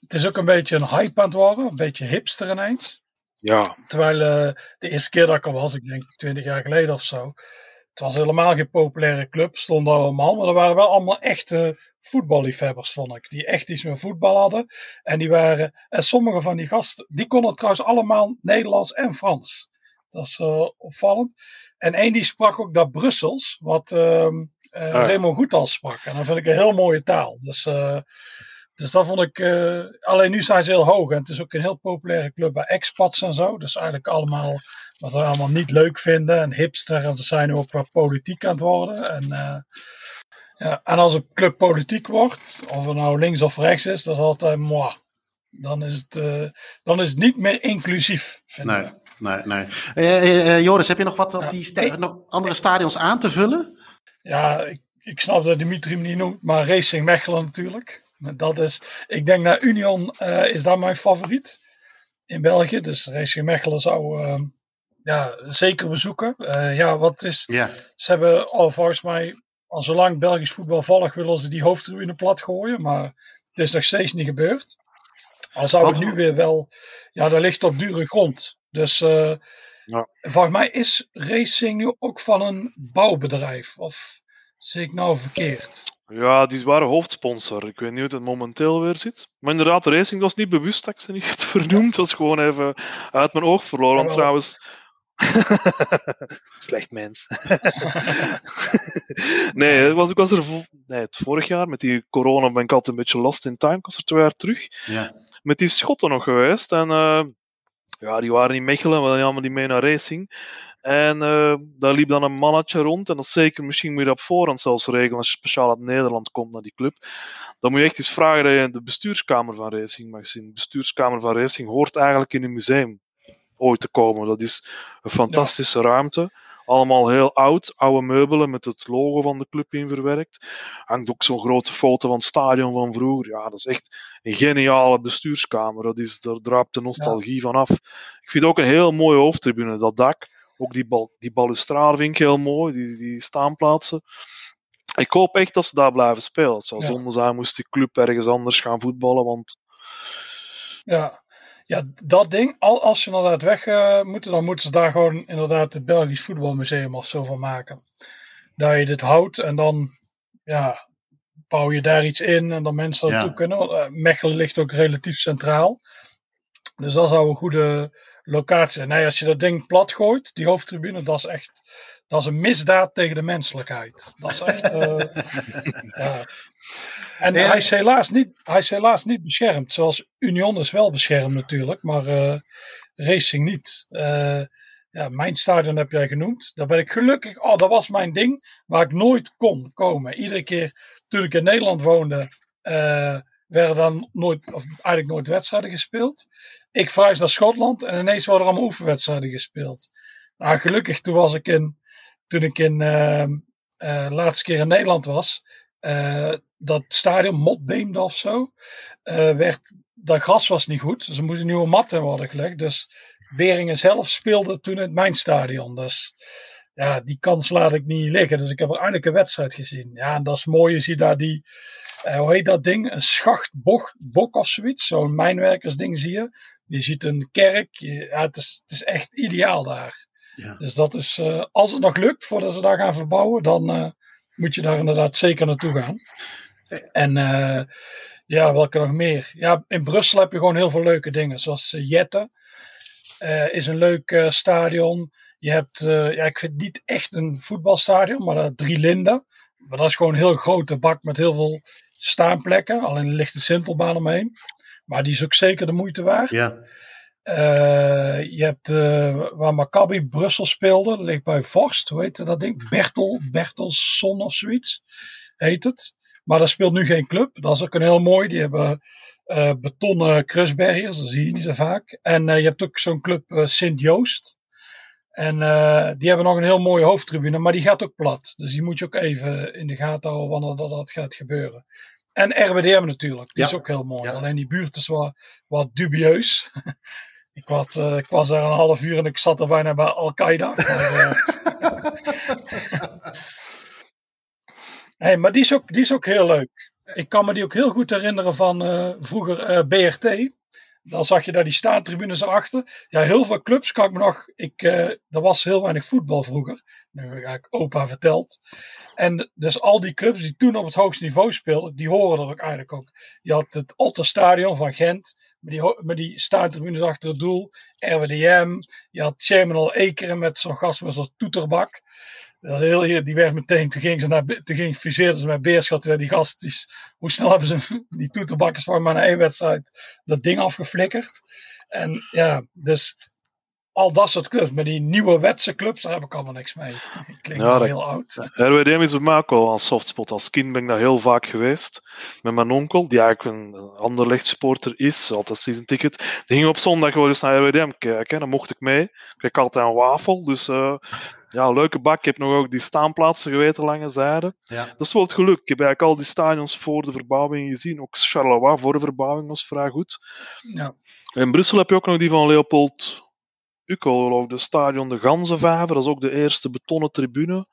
het is ook een beetje een hype aan het worden. Een beetje hipster ineens. Ja. Terwijl uh, de eerste keer dat ik er was, ik denk 20 jaar geleden of zo. het was helemaal geen populaire club, stonden allemaal, maar er waren wel allemaal echte voetballiefhebbers, vond ik. Die echt iets met voetbal hadden. En die waren, en sommige van die gasten, die konden trouwens allemaal Nederlands en Frans. Dat is uh, opvallend. En één die sprak ook dat Brussels, wat uh, uh, ah. Goethal sprak. En dat vind ik een heel mooie taal. Dus, uh, dus dat vond ik. Uh, alleen nu zijn ze heel hoog. En het is ook een heel populaire club bij expats en zo. Dus eigenlijk allemaal wat we allemaal niet leuk vinden. En hipster. En ze zijn ook wat politiek aan het worden. En, ja, en als een club politiek wordt, of het nou links of rechts is, dat is altijd moi. Dan is het, dan is het niet meer inclusief. Vind nee. Ik nee, nee. Joris, heb je nog wat op die sta nog andere stadions aan te vullen? Ja, ik, ik snap dat Dimitri hem niet noemt, maar Racing Mechelen natuurlijk. Dat is, ik denk naar Union uh, is daar mijn favoriet in België. Dus Racing Mechelen zou uh, ja, zeker bezoeken. ja, wat is. Ja. Ze hebben al volgens mij, al zolang Belgisch voetbal volgt, willen ze die hoofdtribune plat gooien. Maar het is nog steeds niet gebeurd. Al zou het nu weer wel. Ja, dat ligt op dure grond. Dus uh, ja. volgens mij is Racing nu ook van een bouwbedrijf. Of zie ik nou verkeerd? Ja, die waren hoofdsponsor. Ik weet niet hoe het momenteel weer zit. Maar inderdaad, de Racing was niet bewust dat ik ze niet had vernoemd. Dat was gewoon even uit mijn oog verloren. Trouwens. Slecht mens. nee, was, ik was er nee, het vorig jaar met die corona ben ik altijd een beetje lost in time. Ik was er twee jaar terug. Ja. Met die Schotten nog geweest. En uh, ja, die waren in Mechelen, maar die allemaal die mee naar racing. En uh, daar liep dan een mannetje rond. En dat zeker, misschien moet je dat op voorhand zelfs regelen als je speciaal uit Nederland komt naar die club. Dan moet je echt eens vragen dat je de bestuurskamer van Racing mag zien. De bestuurskamer van Racing hoort eigenlijk in een museum ooit te komen. Dat is een fantastische ja. ruimte. Allemaal heel oud, oude meubelen met het logo van de club in verwerkt. Hangt ook zo'n grote foto van het stadion van vroeger. Ja, dat is echt een geniale bestuurskamer. Dat is, daar druipt de nostalgie ja. van af. Ik vind ook een heel mooie hoofdtribune, dat dak. Ook die, bal, die balustrade vind ik heel mooi, die, die staanplaatsen. Ik hoop echt dat ze daar blijven spelen. Het zou ja. zonde zijn moest die club ergens anders gaan voetballen, want... Ja, ja, dat ding, als ze inderdaad weg uh, moeten, dan moeten ze daar gewoon inderdaad het Belgisch Voetbalmuseum of zo van maken. Dat je dit houdt en dan ja, bouw je daar iets in en dan mensen naartoe ja. kunnen. Uh, Mechelen ligt ook relatief centraal. Dus dat zou een goede locatie zijn. Nee, als je dat ding plat gooit, die hoofdtribune, dat is echt dat is een misdaad tegen de menselijkheid. Dat is echt. Uh, ja. En ja. hij, is helaas niet, hij is helaas niet beschermd. Zoals Union is wel beschermd natuurlijk, maar uh, Racing niet. Uh, ja, mijn stadion heb jij genoemd. Daar ben ik gelukkig. Oh, dat was mijn ding waar ik nooit kon komen. Iedere keer toen ik in Nederland woonde, werden dan nooit, of eigenlijk nooit wedstrijden gespeeld. Ik verhuis naar Schotland en ineens worden er allemaal oefenwedstrijden gespeeld. Nou, gelukkig toen was ik in toen ik in uh, laatste keer in Nederland was, uh, dat stadion Motbeemde of zo, werd, dat gras was niet goed. Dus er moesten nieuwe matten worden gelegd. Dus Beringen zelf speelde toen in mijn stadion. Dus ja, die kans laat ik niet liggen. Dus ik heb er eindelijk een wedstrijd gezien. Ja, en dat is mooi. Je ziet daar die, hoe heet dat ding? Een schachtbok of zoiets. Zo'n mijnwerkersding zie je. Je ziet een kerk. Ja, het, is, het is echt ideaal daar. Ja. Dus dat is, uh, als het nog lukt voordat ze daar gaan verbouwen, dan uh, moet je daar inderdaad zeker naartoe gaan. En uh, ja, welke nog meer? Ja, in Brussel heb je gewoon heel veel leuke dingen, zoals Jette. is een leuk stadion. Je hebt, ja, ik vind het niet echt een voetbalstadion, maar Drie Linden. Maar dat is gewoon een heel grote bak met heel veel staanplekken. Alleen ligt de Sintelbaan omheen. Maar die is ook zeker de moeite waard. Ja. Uh, je hebt uh, waar Maccabi Brussel speelde, dat ligt bij Vorst, hoe heet dat ding? Bertel, Bertelsson of zoiets heet het. Maar daar speelt nu geen club. Dat is ook een heel mooi. Die hebben uh, betonnen krusbergers, dat zie je niet zo vaak. En je hebt ook zo'n club Sint-Joost. En die hebben nog een heel mooie hoofdtribune, maar die gaat ook plat. Dus die moet je ook even in de gaten houden wanneer dat, dat gaat gebeuren. En RWDM natuurlijk, die ja. is ook heel mooi. Ja. Alleen die buurt is wat, wat dubieus. Ik was, uh, ik was daar een half uur en ik zat er bijna bij Al-Qaeda. Uh... hey, maar die is, ook, die is ook heel leuk. Ik kan me die ook heel goed herinneren van uh, vroeger BRT. dan zag je daar die staantribunes erachter. Ja, heel veel clubs kan ik me nog. Ik, er was heel weinig voetbal vroeger. Nu ga ik opa verteld. En dus al die clubs die toen op het hoogste niveau speelden, die horen er ook eigenlijk ook. Je had het Otterstadion van Gent. Met die, met die staantribunes achter het doel. RWDM. Je had Terminal Ekeren met zo'n gast met zo'n toeterbak. Heel, die werd meteen, toen ging ze naar, toen ging, fuseerden ze met Beerschot. Die gast, die, hoe snel hebben ze die toeterbakkers voor maar na één wedstrijd dat ding afgeflikkerd. En ja, dus al dat soort clubs. Maar die nieuwe wetse clubs, daar heb ik allemaal niks mee. Ik klink ja, heel oud. RWDM is bij mij ook wel een softspot. Als kind ben ik daar heel vaak geweest. Met mijn onkel, die eigenlijk een ander lichtsporter is. Altijd season ticket. Die ging op zondag wel eens naar RWDM kijken. Dan mocht ik mee. Ik kreeg altijd een wafel. Dus uh, ja, leuke bak. Ik heb nog ook die staanplaatsen geweten lange zijde. Ja. Dat is wel het geluk. Ik heb eigenlijk al die stadions voor de verbouwing gezien. Ook Charleroi voor de verbouwing was vrij goed. Ja. In Brussel heb je ook nog die van Leopold Ukkel, de stadion De Ganzenvijver. Dat is ook de eerste betonnen tribune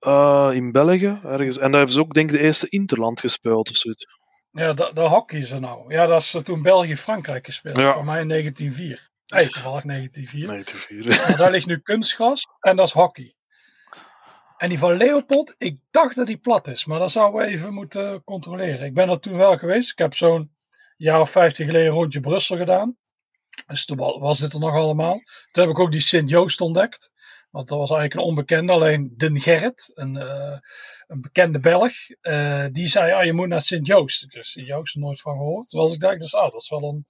uh, in België. Ergens. En daar hebben ze ook, denk ik, de eerste Interland gespeeld of zoiets. Ja, de, de hockey ze nou. Ja, dat is toen België-Frankrijk gespeeld. Ja. Voor mij in 1904. Nee, toevallig 1904. 1904. daar ligt nu kunstgras en dat is hockey. En die van Leopold, ik dacht dat die plat is, maar dat zouden we even moeten controleren. Ik ben er toen wel geweest. Ik heb zo'n jaar of vijftig geleden een rondje Brussel gedaan. Dus toen was dit er nog allemaal. Toen heb ik ook die Sint-Joost ontdekt. Want dat was eigenlijk een onbekende. Alleen Den Gerrit, een, uh, een bekende Belg, uh, die zei: ah, je moet naar Sint-Joost. Dus Sint-Joost nooit van gehoord. Toen was ik dacht, dus ah, dat is wel een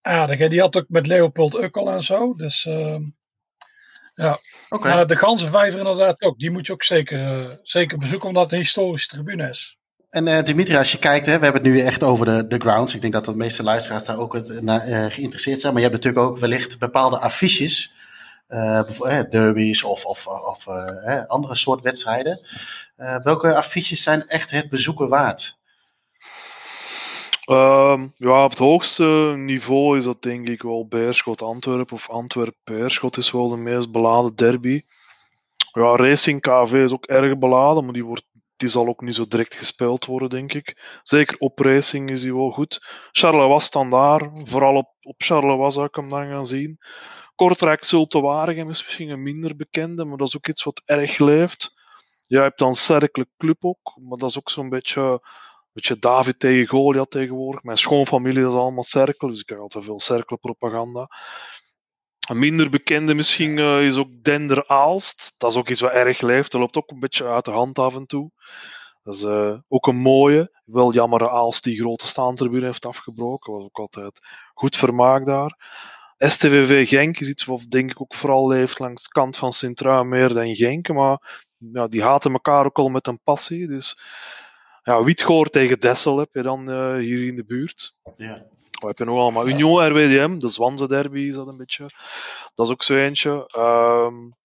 aardige. Die had ook met Leopold Ukkel en zo. Dus uh, ja. Okay. Uh, de Ganzenvijver inderdaad ook. Die moet je ook zeker, zeker bezoeken, omdat het een historische tribune is. En uh, Dimitri, als je kijkt, hè, we hebben het nu echt over de, de grounds. Ik denk dat de meeste luisteraars daar ook uh, geïnteresseerd zijn. Maar je hebt natuurlijk ook wellicht bepaalde affiches. Uh, derbies of, of, of andere soort wedstrijden. welke affiches zijn echt het bezoeken waard? Um, ja, op het hoogste niveau is dat denk ik wel Beerschot-Antwerpen of Antwerp-Beerschot is wel de meest beladen derby. Ja, Racing KV is ook erg beladen, maar die wordt die zal ook niet zo direct gespeeld worden, denk ik. Zeker op racing is hij wel goed. Charleroi standaard, vooral op, op Charleroi zou ik hem dan gaan zien. Kortrijk Zulte Waregem is misschien een minder bekende, maar dat is ook iets wat erg leeft. Ja, je hebt dan Cercle Club ook, maar dat is ook zo'n beetje, beetje David tegen Goliath tegenwoordig. Mijn schoonfamilie is allemaal Cercle, dus ik heb altijd veel Cercle-propaganda. Een minder bekende misschien uh, is ook Dender Aalst. Dat is ook iets wat erg leeft. Dat loopt ook een beetje uit de hand af en toe. Dat is uh, ook een mooie. Wel jammer Aalst die grote staantribune heeft afgebroken. Was ook altijd goed vermaak daar. STVV Genk is iets wat denk ik ook vooral leeft langs de kant van Sint-Truiden meer dan Genk. Maar ja, die haten elkaar ook al met een passie. Dus ja, Witgoor tegen Dessel heb je dan uh, hier in de buurt. Ja. Wat heb je nog allemaal? Union RWDM, de Zwanse derby is dat een beetje. Dat is ook zo eentje. Um,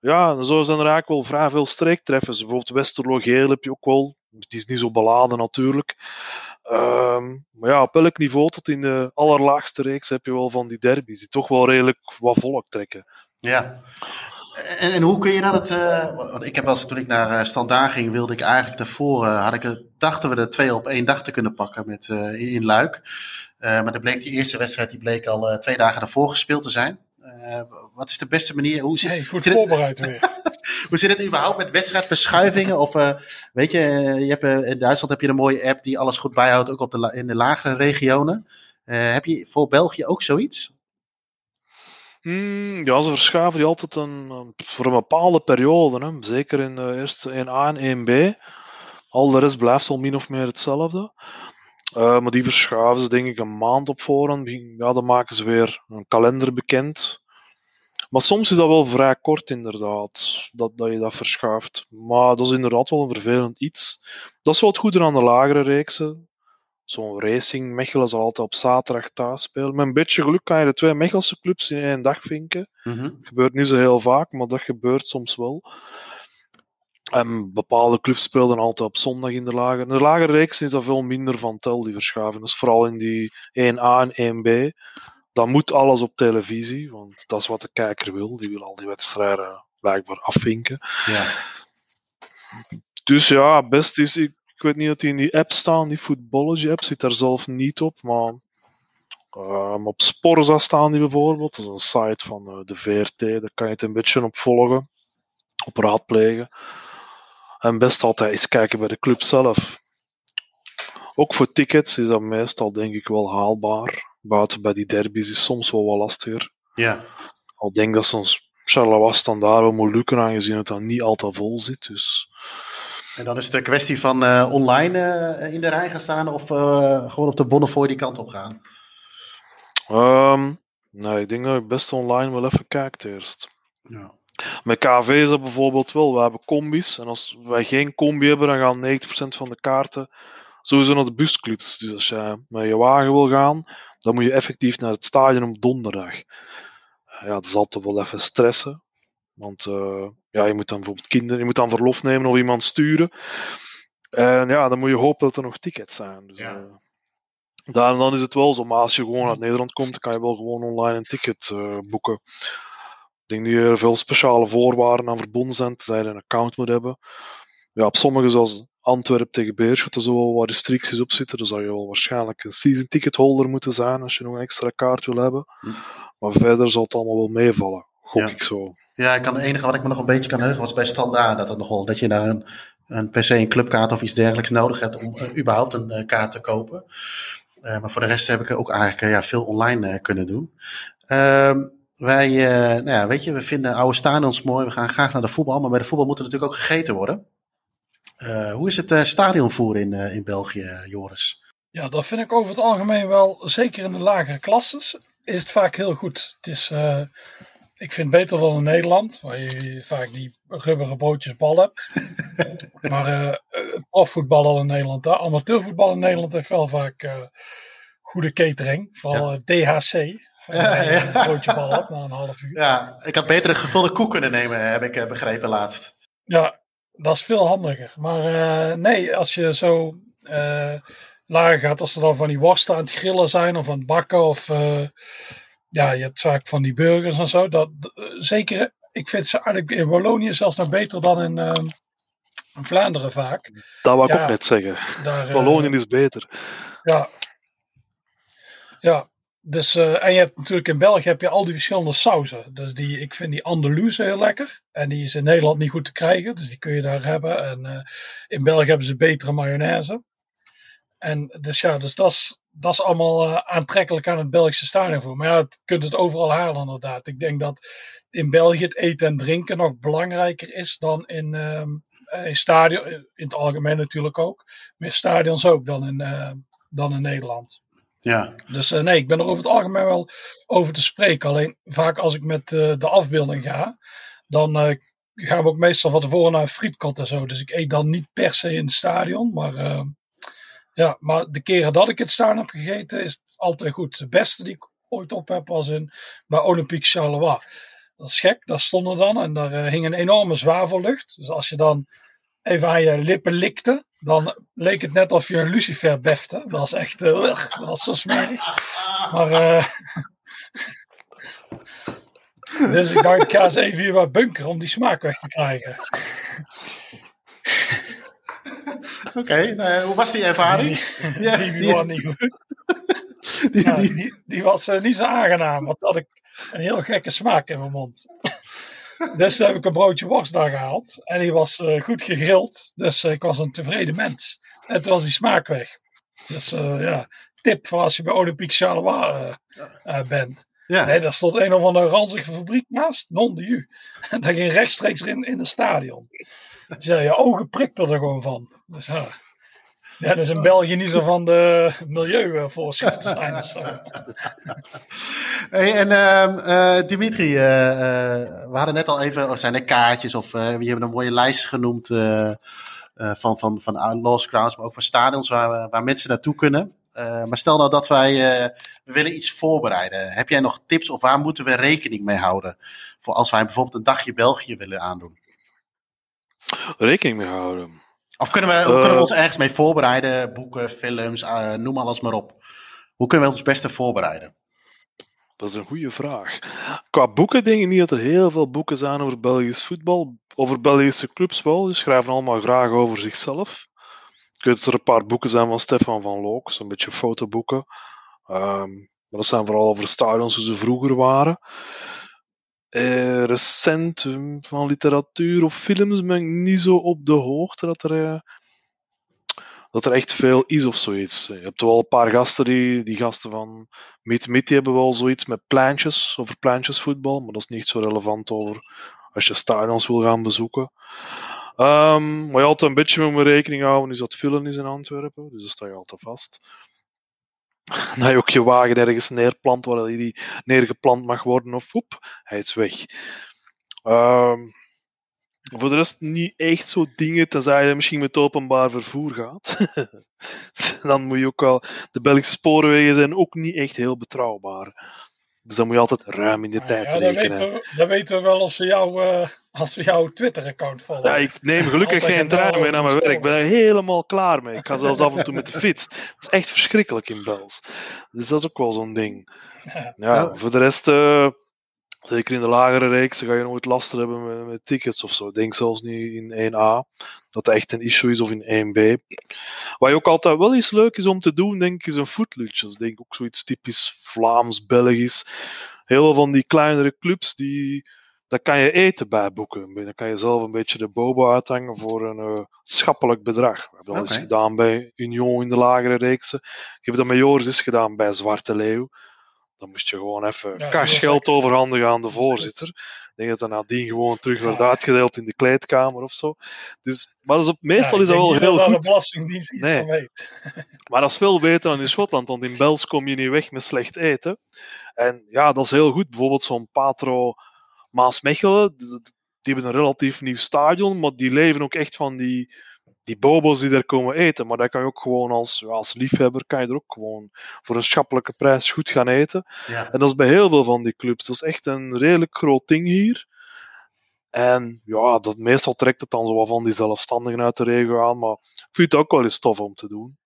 ja, en zo zijn er eigenlijk wel vrij veel streektreffers. Bijvoorbeeld Westerlo Geel heb je ook wel. Die is niet zo beladen natuurlijk. Um, maar ja, op elk niveau tot in de allerlaagste reeks heb je wel van die derbies die toch wel redelijk wat volk trekken. Ja. En, en hoe kun je dat? Uh, want ik heb als toen ik naar uh, Standaard ging, wilde ik eigenlijk daarvoor, uh, had ik, dachten we er twee op één dag te kunnen pakken met, in Luik. maar dan bleek die eerste wedstrijd, die bleek al twee dagen daarvoor gespeeld te zijn. wat is de beste manier? Hoe zit, hey, goed voorbereid weer. hoe zit het überhaupt met wedstrijdverschuivingen? Of weet je, je hebt, in Duitsland heb je een mooie app die alles goed bijhoudt, ook op de, in de lagere regionen. heb je voor België ook zoiets? Mm, ja, ze verschuiven die altijd een, voor een bepaalde periode. Hè. Zeker in de eerste 1A en 1B. Al de rest blijft al min of meer hetzelfde. Uh, maar die verschuiven ze denk ik een maand op voorhand. Ja, dan maken ze weer een kalender bekend. Maar soms is dat wel vrij kort inderdaad, dat, dat je dat verschuift. Maar dat is inderdaad wel een vervelend iets. Dat is wel het goede aan de lagere reeksen zo'n Racing Mechelen zal altijd op zaterdag thuis spelen. Met een beetje geluk kan je de twee Mechelse clubs in één dag vinken. Mm Dat gebeurt niet zo heel vaak, maar dat gebeurt soms wel. En bepaalde clubs spelen altijd op zondag in de lager. In de lagere reeks is dat veel minder van tel, die verschuiven. Dus vooral in die 1A en 1B. Dan moet alles op televisie, want dat is wat de kijker wil. Die wil al die wedstrijden blijkbaar afvinken. Ja. Dus ja, best is, ik weet niet dat die in die app staan, die Footballogy app, zit daar zelf niet op, maar Um, op Sporza staan die bijvoorbeeld. Dat is een site van uh, de VRT. Daar kan je het een beetje op volgen. Op raadplegen. En best altijd eens kijken bij de club zelf. Ook voor tickets is dat meestal denk ik wel haalbaar. Buiten bij die derbies is soms wel wat lastiger. Ja. Al denk dat soms Charleroi dan daar wel moet lukken, aangezien het dan niet altijd vol zit. Dus... En dan is het een kwestie van uh, online uh, in de rij gaan staan of uh, gewoon op de Bonnefoy die kant op gaan? Um, nee, ik denk dat ik best online wel even kijk eerst. Ja. Met KV is dat bijvoorbeeld wel. We hebben combis. En als wij geen combi hebben, dan gaan 90% van de kaarten sowieso naar de busclubs. Dus als je met je wagen wil gaan, dan moet je effectief naar het stadion op donderdag. Ja, dat is altijd wel even stressen. Want uh, ja, je moet dan bijvoorbeeld kinderen, je moet dan verlof nemen of iemand sturen. En ja, dan moet je hopen dat er nog tickets zijn. Dus, Ja. uh, daar, dan is het wel zo. Maar als je gewoon uit Nederland komt, dan kan je wel gewoon online een ticket uh, boeken. Ik denk dat er veel speciale voorwaarden aan verbonden zijn, tenzij je een account moet hebben. Ja, op sommige, zoals Antwerpen tegen Beerschot, er wel wat restricties op zitten. Dan zou je wel waarschijnlijk een season ticket holder moeten zijn als je nog een extra kaart wil hebben. Hm. Maar verder zal het allemaal wel meevallen, gok Ja. ik zo. Ja, ik kan, het enige wat ik me nog een beetje kan heugen was bij Standaard. Dat, het nogal, dat je daar een, een per se een clubkaart of iets dergelijks nodig hebt om eh, überhaupt een eh, kaart te kopen. Eh, maar voor de rest heb ik ook eigenlijk ja, veel online kunnen doen. Ehm, wij, nou ja, weet je, we vinden oude stadions mooi. We gaan graag naar de voetbal. Maar bij de voetbal moet er natuurlijk ook gegeten worden. Hoe is het stadionvoer in, in België, Joris? Ja, dat vind ik over het algemeen wel, zeker in de lagere klasses, is het vaak heel goed. Het is, ik vind het beter dan in Nederland, waar je vaak die rubberen broodjes bal hebt. maar eh, het profvoetbal al in Nederland, amateurvoetbal in Nederland heeft wel vaak eh, goede catering. Vooral eh, DHC, waar je een broodje bal na een half uur. Ja, ik had beter een gevulde koek kunnen nemen, heb ik eh, begrepen laatst. Ja, dat is veel handiger. Maar eh, nee, als je zo eh, lager gaat, als er dan van die worsten aan het grillen zijn of aan het bakken of eh, ja, je hebt vaak van die burgers en zo. Dat, zeker, ik vind ze eigenlijk in Wallonië zelfs nog beter dan in, eh, in Vlaanderen vaak. Dat wou ik Ja. ook net zeggen. Daar, eh, Wallonië is beter. Ja. Ja. Dus, eh, en je hebt natuurlijk in België heb je al die verschillende sauzen. Dus die, ik vind die Andaluze heel lekker. En die is in Nederland niet goed te krijgen. Dus die kun je daar hebben. En eh, in België hebben ze betere mayonaise. En dus ja, dus dat is, dat is allemaal eh, aantrekkelijk aan het Belgische stadionvoer. Maar ja, het, je kunt het overal halen inderdaad. Ik denk dat in België het eten en drinken nog belangrijker is dan in, ehm, eh, in stadion. In het algemeen natuurlijk ook. Maar in stadions ook dan in, eh, dan in Nederland. Ja, Dus eh, nee, ik ben er over het algemeen wel over te spreken. Alleen vaak als ik met eh, de afbeelding ga, dan eh, gaan we ook meestal van tevoren naar een frietkot en zo. Dus ik eet dan niet per se in het stadion. Maar, eh, ja, maar de keren dat ik het stadion heb gegeten, is het altijd goed. De beste die ik ooit op heb was in, bij Olympique Charleroi. Dat is gek, daar stonden dan en daar eh, hing een enorme zwavellucht. Dus als je dan even aan je lippen likte, dan leek het net of je een lucifer befte. Dat was echt, eh, dat was zo smerig. Maar, eh, dus ik dacht, ik ga eens even hier wat bunkeren om die smaak weg te krijgen. oké. nou hoe was die ervaring? Die, Ja, die, die- was niet goed. Die- was eh, niet zo aangenaam, want had ik een heel gekke smaak in mijn mond. Dus heb ik een broodje worst daar gehaald. En die was eh, goed gegrild. Dus eh, ik was een tevreden mens. En toen was die smaak weg. Dus eh, ja, tip voor als je bij Olympique Charleroi eh, eh, bent. ja. Nee, daar stond een of andere ranzige fabriek naast. Non de. En daar ging rechtstreeks in, in het stadion. Dus ja, je ogen prikten er gewoon van. Dus ja. Ja, dat is in België niet zo van de milieuvoorschriften zijn. Dus, Hey, en ehm, eh, Dimitri, eh, eh, we hadden net al even, of zijn er kaartjes of we hebben een mooie lijst genoemd van, van, van Lost Crowds, maar ook van stadions waar, waar mensen naartoe kunnen. Maar stel nou dat wij, we willen iets voorbereiden. Heb jij nog tips of waar moeten we rekening mee houden? Voor als wij bijvoorbeeld een dagje België willen aandoen. Rekening mee houden. Of kunnen we, hoe Eh. kunnen we ons ergens mee voorbereiden? Boeken, films, eh, noem alles maar op. Hoe kunnen we ons beste voorbereiden? Dat is een goede vraag. Qua boeken denk ik niet dat er heel veel boeken zijn over Belgisch voetbal. Over Belgische clubs wel. Die schrijven allemaal graag over zichzelf. Ik weet dat er een paar boeken zijn van Stefan van Look, zo'n beetje fotoboeken. Ehm, Maar dat zijn vooral over stadions hoe ze vroeger waren. Eh, recent hm, van literatuur of films ben ik niet zo op de hoogte dat er, eh, dat er echt veel is of zoiets. Je hebt wel een paar gasten, die, die gasten van Meet Meet, die hebben wel zoiets met pleintjes, over pleintjesvoetbal, maar dat is niet zo relevant over als je stadions wil gaan bezoeken. Um, maar je altijd een beetje me rekening houden is dat Villen is in Antwerpen, dus dat sta je altijd vast. Dat je ook je wagen ergens neerplant waar die neergeplant mag worden of oep, hij is weg. Um, voor de rest niet echt zo dingen, tenzij je misschien met openbaar vervoer gaat. dan moet je ook wel... De Belgische spoorwegen zijn ook niet echt heel betrouwbaar. Dus dan moet je altijd ruim in de tijd ja, rekenen. Dan weten, we, dan weten we wel als we, jou, uh, als we jouw Twitter-account volgen. Ja, ik neem gelukkig geen trein meer naar mijn werk. Ik ben er helemaal klaar mee. Ik ga zelfs af en toe met de fiets. Dat is echt verschrikkelijk in Bels. Dus dat is ook wel zo'n ding. Ja, voor de rest... Uh, Zeker in de lagere reeks ga je nooit last hebben met, met, tickets of zo. Denk zelfs niet in 1A dat het echt een issue is of in 1B. Wat je ook altijd wel eens leuk is om te doen, denk ik, is een footlunch. Dat is denk ik ook zoiets typisch Vlaams-Belgisch. Heel veel van die kleinere clubs, die, daar kan je eten bij boeken. Dan kan je zelf een beetje de bobo uithangen voor een uh, schappelijk bedrag. We hebben dat eens gedaan bij Union in de lagere reeksen. Ik heb dat met Joris eens gedaan bij Zwarte Leeuw. Dan moest je gewoon even ja, cashgeld overhandigen aan de voorzitter. Ik denk dat dat nadien gewoon terug werd uitgedeeld in de kleedkamer of zo. Dus, maar dat is op, meestal is dat wel heel dat goed. de Belastingdienst iets nee. weet. maar dat is veel beter dan in Schotland, want in Bels kom je niet weg met slecht eten. En ja, dat is heel goed. Bijvoorbeeld zo'n Patro Maasmechelen, die hebben een relatief nieuw stadion, maar die leven ook echt van die die bobo's die er komen eten. Maar dat kan je ook gewoon als, als liefhebber, kan je er ook gewoon voor een schappelijke prijs goed gaan eten. Ja. En dat is bij heel veel van die clubs. Dat is echt een redelijk groot ding hier. En ja, dat, meestal trekt het dan zo van die zelfstandigen uit de regio aan. Maar ik vind het ook wel eens tof om te doen.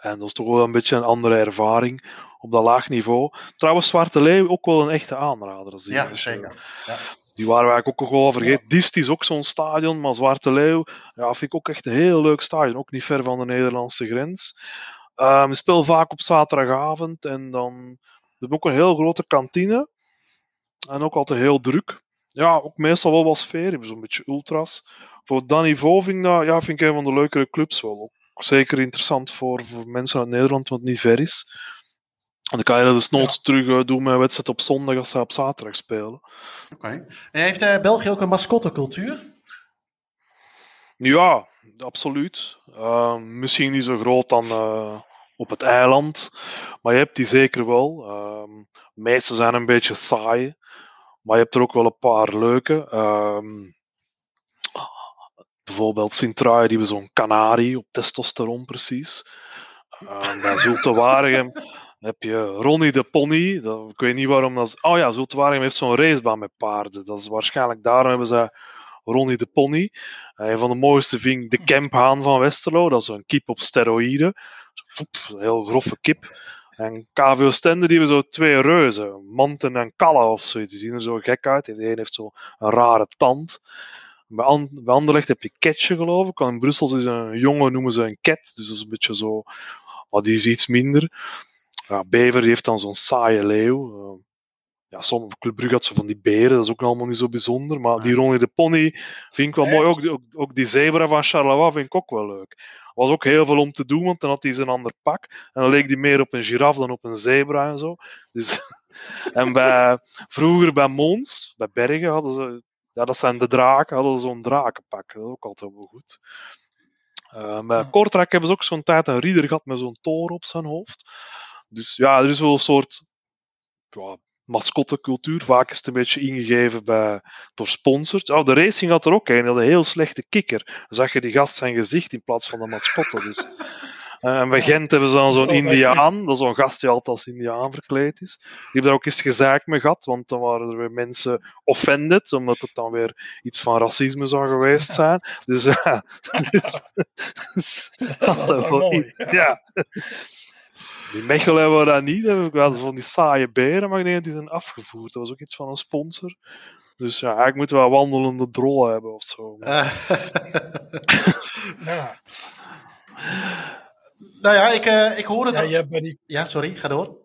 En dat is toch wel een beetje een andere ervaring op dat laag niveau. Trouwens, Zwarte Leeuw ook wel een echte aanrader. Ja, zeker. Ja. Die waren we eigenlijk ook gewoon vergeten. Ja. Dist is ook zo'n stadion, maar Zwarte Leeuw ja, vind ik ook echt een heel leuk stadion. Ook niet ver van de Nederlandse grens. Um, we spelen vaak op zaterdagavond en dan we hebben ook een heel grote kantine. En ook altijd heel druk. Ja, ook meestal wel wat sfeer. Zo'n beetje ultras. Voor Danny Voving, ja, vind ik een van de leukere clubs wel. Ook zeker interessant voor, voor mensen uit Nederland, want het niet ver is. En dan kan je dat dus nooit ja. terug uh, doen met een wedstrijd op zondag als ze op zaterdag spelen. Oké. Okay. Heeft uh, België ook een mascottecultuur? Ja, absoluut. Uh, misschien niet zo groot dan op het eiland, maar je hebt die zeker wel. Ehm, de meeste zijn een beetje saai, maar je hebt er ook wel een paar leuke. Ehm, bijvoorbeeld Sint-Truiden, die hebben zo'n kanarie op testosteron precies. Ehm, bij Zulte Waregem heb je Ronnie de Pony. Dat, ik weet niet waarom dat is. Oh ja, Zultwaregem heeft zo'n racebaan met paarden. Dat is waarschijnlijk daarom hebben ze Ronnie de Pony. Uh, een van de mooiste vind ik de Kemphaan van Westerlo. Dat is een kip op steroïden. Een heel grove kip. En KVO Stende, die hebben zo twee reuzen. Manten en Kalla of zoiets. Die zien er zo gek uit. De een heeft zo een rare tand. Bij, An bij Anderlecht heb je Ketje, geloof ik. In Brussel is een jongen, noemen ze een ket. Dus dat is een beetje zo... Maar die is iets minder ja, Bever heeft dan zo'n saaie leeuw. Uh, ja, sommige Club Brugge had zo van die beren, dat is ook allemaal niet zo bijzonder. Maar die Ronnie de Pony vind ik wel mooi. Ook, ook, ook, die zebra van Charleroi vind ik ook wel leuk. was ook heel veel om te doen, want dan had hij zijn ander pak. En dan leek hij meer op een giraf dan op een zebra en zo. Dus, en bij, vroeger bij Mons, bij Bergen, hadden ze... Ja, dat zijn de draken, hadden ze zo'n drakenpak. Dat is ook altijd wel goed. Uh, bij Kortrijk hebben ze ook zo'n tijd een rieder gehad met zo'n toren op zijn hoofd. Dus ja, er is wel een soort ja, mascottecultuur. Vaak is het een beetje ingegeven bij, door sponsors. Oh, de racing had er ook een, een heel slechte kikker. Dan zag je die gast zijn gezicht in plaats van de mascotte. Dus. Uh, en bij Gent hebben ze dan zo'n oh, Indiaan, dat is zo'n gast die altijd als Indiaan verkleed is. Die hebben daar ook eens gezaak mee gehad, want dan waren er weer mensen offended, omdat het dan weer iets van racisme zou geweest zijn. Dus ja, dus, dus, dat is ja. Die Mechelen hebben we dat niet. Hebben we wel van die saaie beren, maar ik denk dat die zijn afgevoerd. Dat was ook iets van een sponsor. Dus ja, ik moet wel wandelende drollen hebben of zo. ja. Nou ja, ik, uh, ik hoorde ja, dat... Ja, sorry, ga door.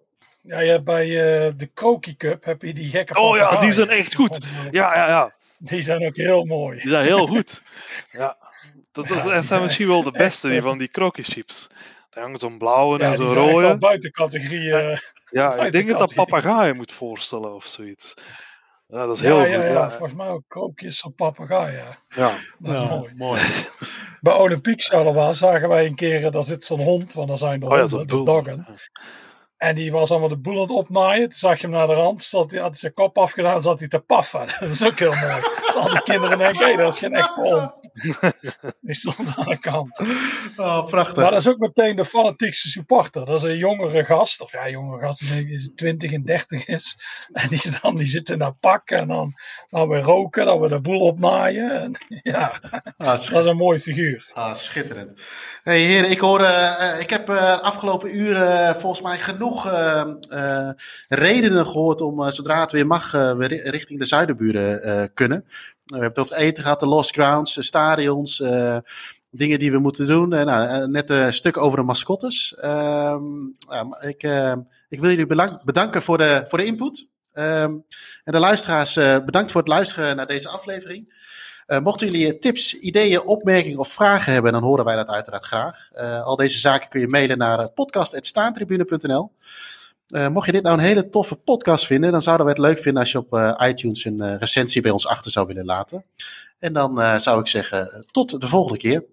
Ja, je hebt bij uh, de Croaky Cup heb je die gekke Oh ja, die zijn echt goed. Ja, ja, ja. Die zijn ook heel mooi. Die zijn heel goed. Ja. Dat, dat ja, zijn misschien wel de beste, die van die croaky Daar hangt zo'n blauwe ja, en zo'n rode. Ja, buiten categorieën. Ja, ik denk dat dat papegaaien moet voorstellen of zoiets. Ja, dat is heel ja, goed. Ja, ja, volgens mij ook krookjes van papegaai, ja. Ja. Dat is mooi. mooi. Bij Olympiek zagen wij een keer, daar zit zo'n hond, want daar zijn de Oh honden, de doggen. En die was allemaal de boel aan het opnaaien. Toen zag je hem naar de rand, zat hij, had zijn kop afgedaan, zat hij te paffen. Dat is ook heel mooi. Dus al die kinderen denken, hé, dat is geen echte hond. Die stond aan de kant. Oh, prachtig. Maar dat is ook meteen de fanatiekste supporter. Dat is een jongere gast, of ja, jongere gast, die denk ik is 20 en 30 is. En die, dan, die zit in dat pak en dan, dan weer roken, dan weer de boel opnaaien. En, ja, Ah, dat is een mooi figuur. Ah, schitterend. Hey heren, ik hoor, uh, ik heb uh, afgelopen uren volgens mij genoeg uh, redenen gehoord om zodra het weer mag, weer richting de zuidenburen kunnen. we hebben het over het eten gehad, de lost grounds, stadions, dingen die we moeten doen. nou, net een stuk over de mascottes. Ehm, ik, ik wil jullie bedanken voor de, voor de input. Um, en de luisteraars, bedankt voor het luisteren naar deze aflevering. Uh, mochten jullie tips, ideeën, opmerkingen of vragen hebben, dan horen wij dat uiteraard graag. Uh, al deze zaken kun je mailen naar podcast.staantribune.nl. Mocht je dit nou een hele toffe podcast vinden, dan zouden we het leuk vinden als je op iTunes een recensie bij ons achter zou willen laten. En dan zou ik zeggen, tot de volgende keer.